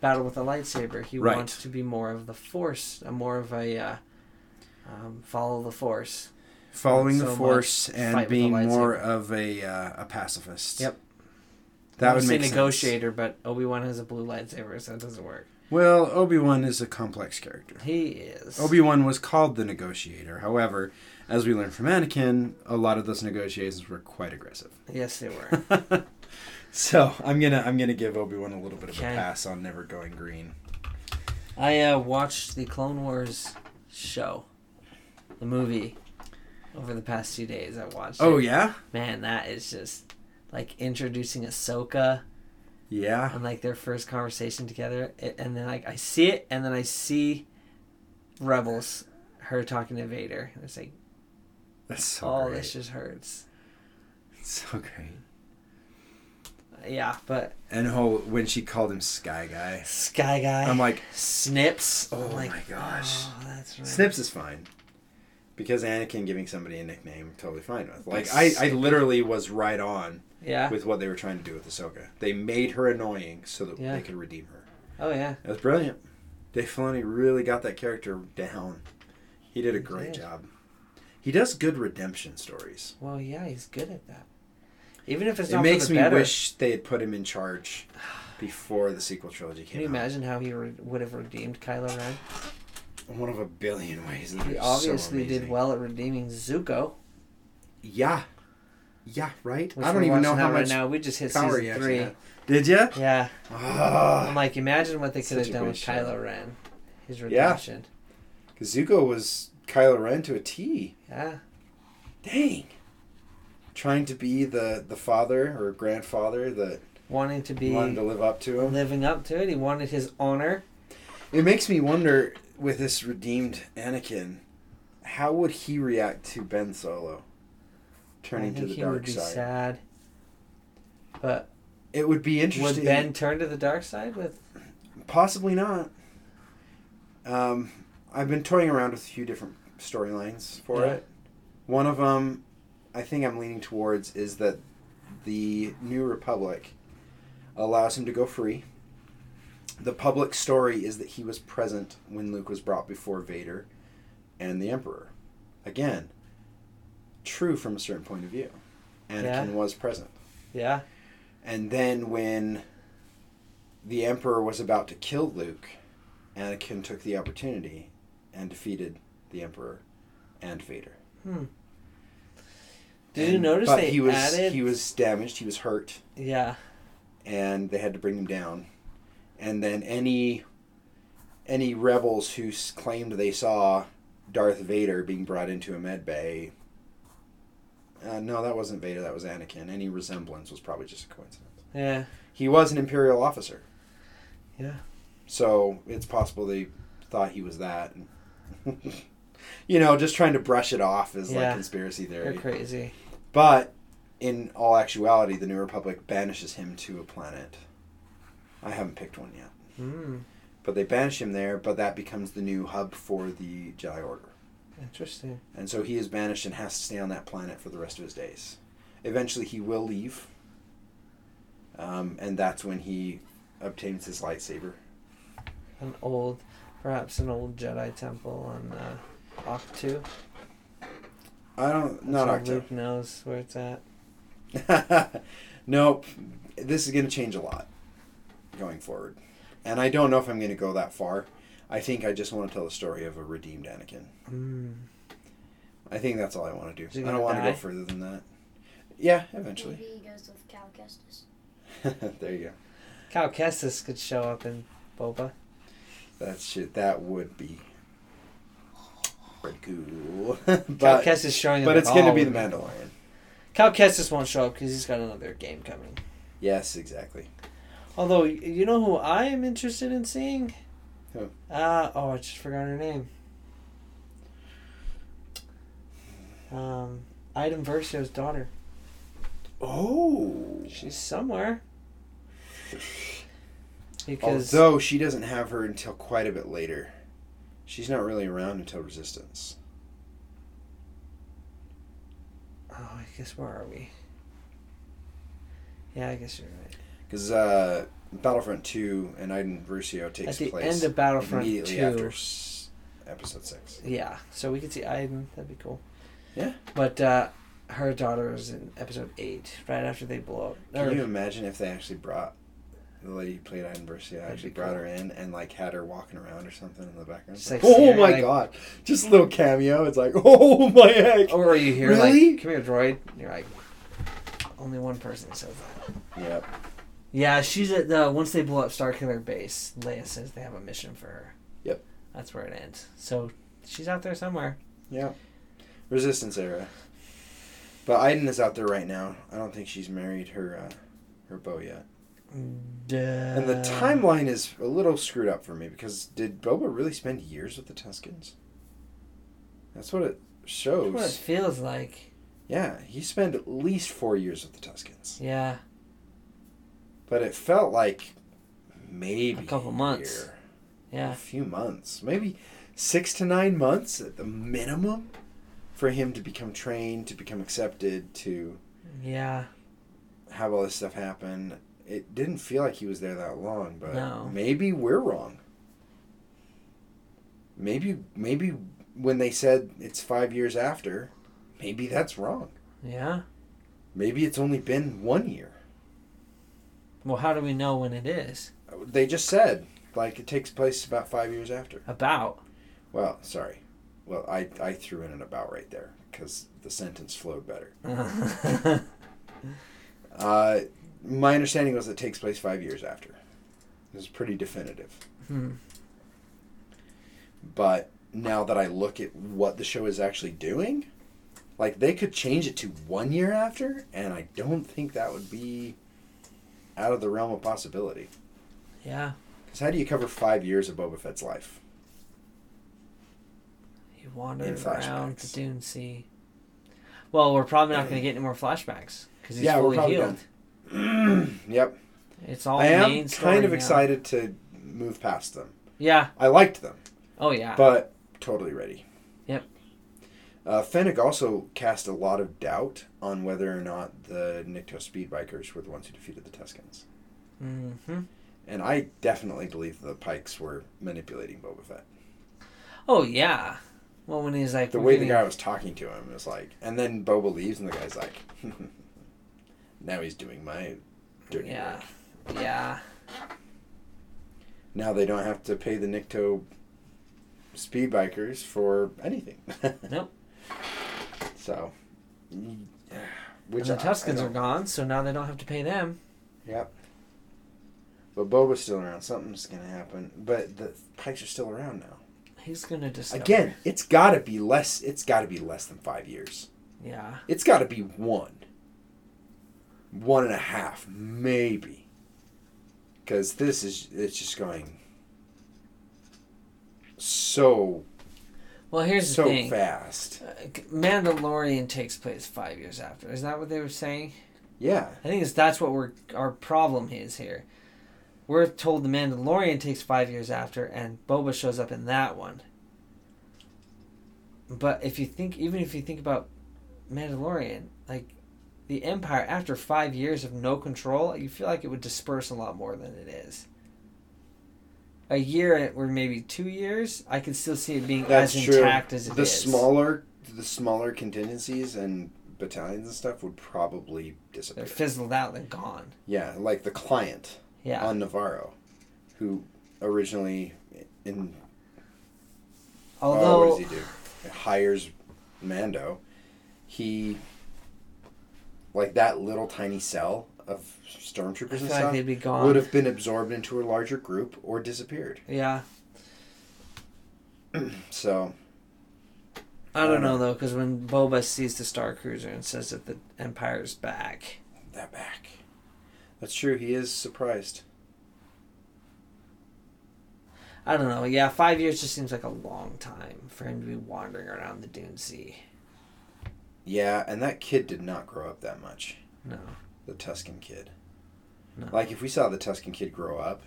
battle with a lightsaber. He Right. wants to be more of the Force, a more of a uh, um, follow the Force. Following so the Force and being more of a uh, a pacifist. Yep. That I would make sense. negotiator, but Obi Wan has a blue lightsaber, so it doesn't work. Well, Obi Wan is a complex character. He is. Obi Wan was called the negotiator. However, as we learned from Anakin, a lot of those negotiations were quite aggressive. Yes, they were. <laughs> so I'm gonna I'm gonna give Obi Wan a little bit of Okay. a pass on never going green. I uh, watched the Clone Wars show, the movie, over the past two days. I watched. Oh it. yeah, man, that is just like introducing Ahsoka yeah. and like their first conversation together, it, and then like I see it, and then I see Rebels, her talking to Vader. And it's like, That's so oh, great. this just hurts. It's so great. Yeah, but And whole when she called him Sky Guy, Sky Guy, I'm like, Snips. Oh like, my gosh. oh, that's right. Snips is fine. Because Anakin giving somebody a nickname, totally fine with. Like I, I literally was right on Yeah. with what they were trying to do with Ahsoka. They made her annoying so that Yeah. they could redeem her. Oh yeah. That was brilliant. Dave Filoni really got that character down. He did a great did. job. He does good redemption stories. Well, yeah, he's good at that. Even if it's It makes me better. wish they had put him in charge <sighs> before the sequel trilogy came Can you out. imagine how he re- would have redeemed Kylo Ren? One of a billion ways. He are so obviously did well at redeeming Zuko. Yeah. Yeah, right? Which I don't even know how that right much now. We just hit power season he actually three. had. Did you? Yeah, Ah. I'm like, imagine what they could have done with show. Kylo Ren, his Yeah. redemption. Because Zuko was Kylo Ren to a T. Yeah, Dang. Trying to be the, the father or grandfather that wanting to be wanted to live up to him. living up to it. He wanted his honor. It makes me wonder with this redeemed Anakin, how would he react to Ben Solo turning I to think the he dark would be side? sad. But It would be interesting. would Ben turn to the dark side with? Possibly not. Um, I've been toying around with a few different storylines for Yeah. it. One of them, I think I'm leaning towards, is that the New Republic allows him to go free. The public story is that he was present when Luke was brought before Vader and the Emperor. Again, true from a certain point of view. Anakin Yeah. was present. Yeah, And then when the Emperor was about to kill Luke, Anakin took the opportunity and defeated the Emperor and Vader. Hmm. Did you notice but they he was added? he was damaged, he was hurt, yeah, and they had to bring him down. And then any any rebels who claimed they saw Darth Vader being brought into a med bay. Uh, no, that wasn't Vader. That was Anakin. Any resemblance was probably just a coincidence. yeah, He was an Imperial officer. yeah. So it's possible they thought he was that. <laughs> You know, just trying to brush it off as Yeah. like conspiracy theory. They're crazy. But in all actuality, the New Republic banishes him to a planet. I haven't picked one yet. Hmm. But they banish him there, but that becomes the new hub for the Jedi Order. Interesting. And so he is banished and has to stay on that planet for the rest of his days. Eventually, he will leave. Um, and that's when he obtains his lightsaber. An old, perhaps an old Jedi temple on uh, Ahch-To. I don't, not So Ahch-To. Luke knows where it's at. <laughs> nope. This is going to change a lot going forward. And I don't know if I'm going to go that far. I think I just want to tell the story of a redeemed Anakin. Hmm. I think that's all I want to do. he I don't gonna want to go further than that. Yeah, eventually. Maybe he goes with Cal Kestis. <laughs> there you go. Cal Kestis could show up in Boba. That shit. That would be pretty cool. <laughs> Cal but Kestis showing up. but it's going to be the. Mandalorian. Cal Kestis won't show up because he's got another game coming. Yes, exactly. Although, you know who I am interested in seeing? Who? Uh, oh, I just forgot her name. Um, Iden Versio's daughter. Oh. She's somewhere. Because Although she doesn't have her until quite a bit later. She's not really around until Resistance. oh, I guess where are we? Yeah, I guess you're right. Because uh, Battlefront 2 and Iden Versio takes At the place end of Battlefront immediately 2. after s- episode 6. Yeah, so we could see Iden. That'd be cool. Yeah. But uh, her daughter is in episode eight, right after they blow up. Can or- you imagine if they actually brought the lady who played Iden That'd actually be brought cool. her in and like had her walking around or something in the background? Just like oh my like- god. Just a little cameo. It's like, <laughs> oh my heck. Or are you hear Really? like, "Come here, droid." And you're like, only one person says that. Yep. Yeah, she's at the once they blow up Starkiller Base. Leia says they have a mission for her. Yep. That's where it ends. So she's out there somewhere. Yeah. Resistance era. But Iden is out there right now. I don't think she's married her uh, her beau yet. Duh. And the timeline is a little screwed up for me because did Boba really spend years with the Tuskens? That's what it That's what it shows. feels like. Yeah, he spent at least four years with the Tuskens. Yeah. But it felt like maybe A couple months. year. Yeah. a few months, maybe six to nine months at the minimum, for him to become trained, to become accepted, to Yeah. have all this stuff happen. It didn't feel like he was there that long, but No. maybe we're wrong. Maybe maybe when they said it's five years after, maybe that's wrong. Yeah. Maybe it's only been one year. Well, how do we know when it is? They just said like it takes place about five years after. About. Well, sorry. Well, I, I threw in an about right there because the sentence flowed better. <laughs> Uh, my understanding was it takes place five years after. It was pretty definitive. hmm. But now that I look at what the show is actually doing, like they could change it to one year after, and I don't think that would be out of the realm of possibility. Yeah. Because how do you cover five years of Boba Fett's life? He wandered around the Dune Sea. Well, we're probably not going to get any more flashbacks because he's Yeah, we're fully healed. <clears throat> yep. It's all I am kind of now. excited to move past them. Yeah. I liked them. Oh yeah. but totally ready. Yep. Uh, Fennec also cast a lot of doubt on whether or not the Nikto speed bikers were the ones who defeated the Tuskens. hmm And I definitely believe the Pikes were manipulating Boba Fett. Oh yeah. Well, when he's like The way the guy was talking to him was like, and then Boba leaves, and the guy's like, <laughs> now he's doing my dirty Yeah. work. Yeah. Now they don't have to pay the Nikto speed bikers for anything. <laughs> Nope. So, Which and the Tuskens are gone, so now they don't have to pay them. Yep. But Boba's still around. Something's gonna happen. But the Pikes are still around now. He's gonna discover. Again, it's gotta be less. It's gotta be less than five years. Yeah. It's gotta be one. One and a half, maybe. Because this is it's just going. so Well, here's the so thing. fast. Uh, Mandalorian takes place five years after. Is that what they were saying? Yeah. I think it's that's what we're our problem is here. We're told the Mandalorian takes five years after, and Boba shows up in that one. But if you think, even if you think about Mandalorian, like the Empire, after five years of no control, you feel like it would disperse a lot more than it is. A year or maybe two years, I could still see it being That's as true. intact as it is. the smaller the smaller contingencies and battalions and stuff would probably disappear. They're fizzled out, they're gone. yeah, like the client Yeah. on Nevarro, who originally in Although what does he do? Hires Mando. He like that little tiny cell of stormtroopers and stuff they'd be gone. would have been absorbed into a larger group or disappeared. Yeah. <clears throat> So I don't I don't know though, because when Boba sees the Star Cruiser and says that the Empire's back, that back. That's true. He is surprised. I don't know. Yeah, five years just seems like a long time for him to be wandering around the Dune Sea. Yeah, and that kid did not grow up that much. No, The Tusken kid. no. Like if we saw the Tusken kid grow up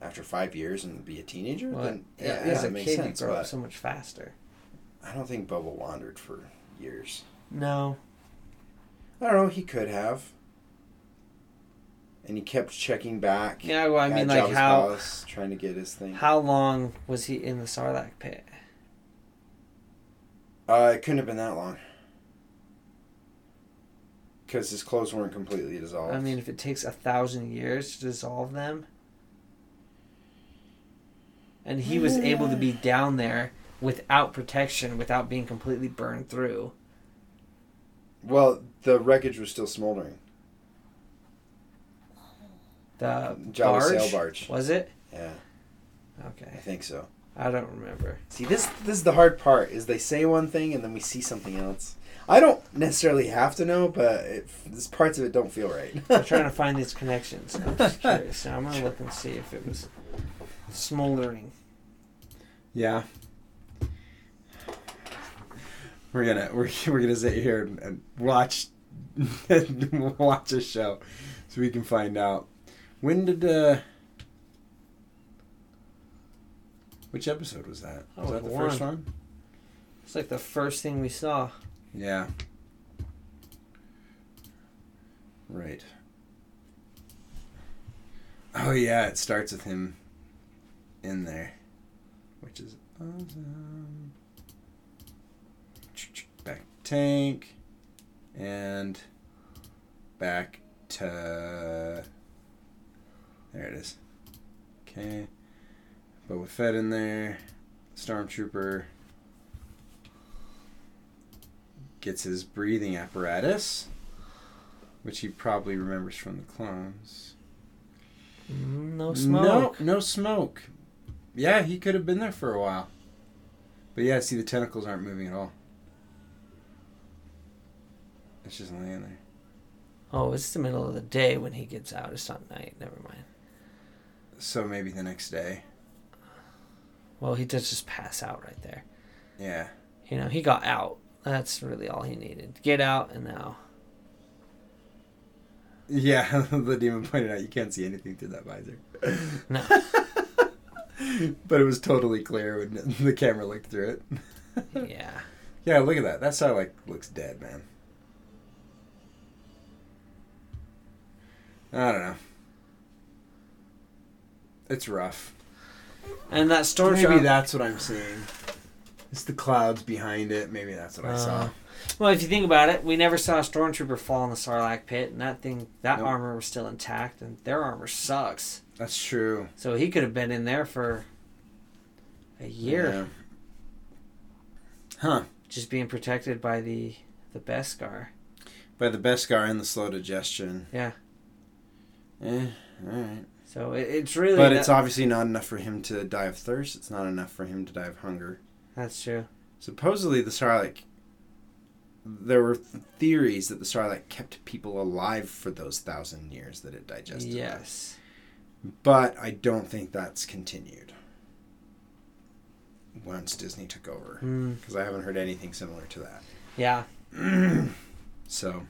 after five years and be a teenager, Well, then yeah, yeah, as yeah, a makes kid, sense. you grow up so much faster. I don't think Boba wandered for years. No, I don't know. He could have. And he kept checking back. yeah. Well, I mean, like how palace, trying to get his thing. how long was he in the Sarlacc pit? Uh, it couldn't have been that long. Because his clothes weren't completely dissolved. I mean, if it takes a thousand years to dissolve them, and he was able to be <sighs> down there without protection, without being completely burned through. well, the wreckage was still smoldering. The Jabba's barge, sail barge. was it? Yeah, Okay. I think so. I don't remember. See, this this is the hard part. Is they say one thing and then we see something else. I don't necessarily have to know, but it, this parts of it don't feel right. I'm trying to <laughs> find these connections. I'm just <laughs> curious. Now I'm gonna look and see if it was smoldering. Yeah. We're gonna we're, <laughs> we're gonna sit here and, and watch watch a show so we can find out when did uh which episode was that? Oh, was that the one. first one? It's like the first thing we saw. Yeah. Right. Oh yeah, it starts with him in there, which is awesome. Bacta tank, and back to there it is. Okay, Boba Fett in there, Stormtrooper gets his breathing apparatus, which he probably remembers from the clones. No smoke. No, no smoke. Yeah, he could have been there for a while. But yeah, see, the tentacles aren't moving at all. It's just laying there. Oh, it's the middle of the day when he gets out. It's not night. Never mind. So maybe the next day. Well, he does just pass out right there. Yeah. You know, he got out. That's really all he needed. Get out and now. Yeah, <laughs> the demon pointed out you can't see anything through that visor. No. <laughs> but it was totally clear when <laughs> the camera looked through it. Yeah. Yeah, look at that. That Sarlacc looks dead, man. I don't know. It's rough. And that storm Maybe that's what I'm seeing. It's the clouds behind it. Maybe that's what I saw. Uh, Well, if you think about it, we never saw a stormtrooper fall in the Sarlacc pit, and that thing, that Nope. armor was still intact, and their armor sucks. That's true. So he could have been in there for a year, Yeah. Huh. just being protected by the the Beskar. By the Beskar and the slow digestion. Yeah. Eh, alright. So it, it's really. But that- it's obviously not enough for him to die of thirst. It's not enough for him to die of hunger. That's true. Supposedly, the Sarlacc. There were theories that the Sarlacc kept people alive for those thousand years that it digested. them. Yes. But I don't think that's continued. once Disney took over Mm, because I haven't heard anything similar to that. yeah. <clears throat> so,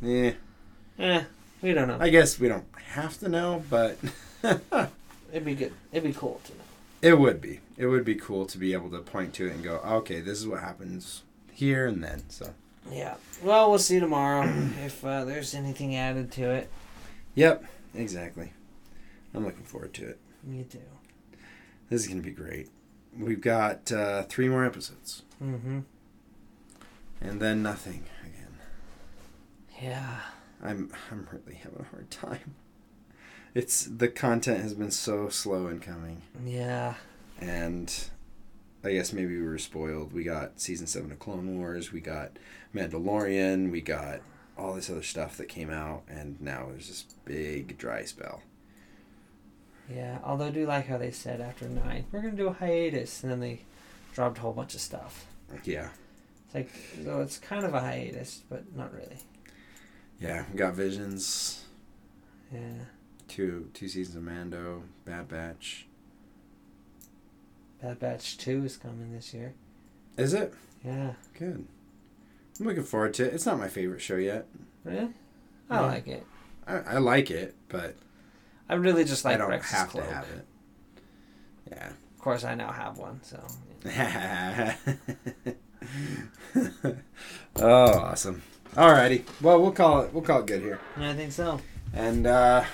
yeah, Eh, we don't know. I guess we don't have to know, but <laughs> It'd be good. It'd be cool to know. It would be. It would be cool to be able to point to it and go, okay, this is what happens here and then. So, Yeah. Well, we'll see tomorrow if uh, there's anything added to it. yep, exactly. I'm looking forward to it. Me too. This is going to be great. We've got uh, three more episodes, Mm-hmm. and then nothing again. Yeah. I'm I'm really having a hard time. It's the content has been so slow in coming, Yeah. and I guess maybe we were spoiled. We got season seven of Clone Wars, we got Mandalorian, we got all this other stuff that came out, and now there's this big dry spell. Yeah. Although I do like how they said after nine, we're gonna do a hiatus, and then they dropped a whole bunch of stuff. Yeah, It's like so it's kind of a hiatus, but not really. yeah, we got Visions, Yeah. Two two seasons of Mando, Bad Batch. Bad Batch two is coming this year. Is it Yeah. good? I'm looking forward to it. It's not my favorite show yet. Really? I like it. I, I like it, but I really just like I don't Rex's have cloak. to have it. Yeah. Of course, I now have one, so. <laughs> oh, awesome. Alrighty. Well, we'll call it. We'll call it good here. I think so. And uh,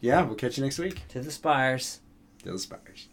yeah, we'll catch you next week. To the spires. To the spires.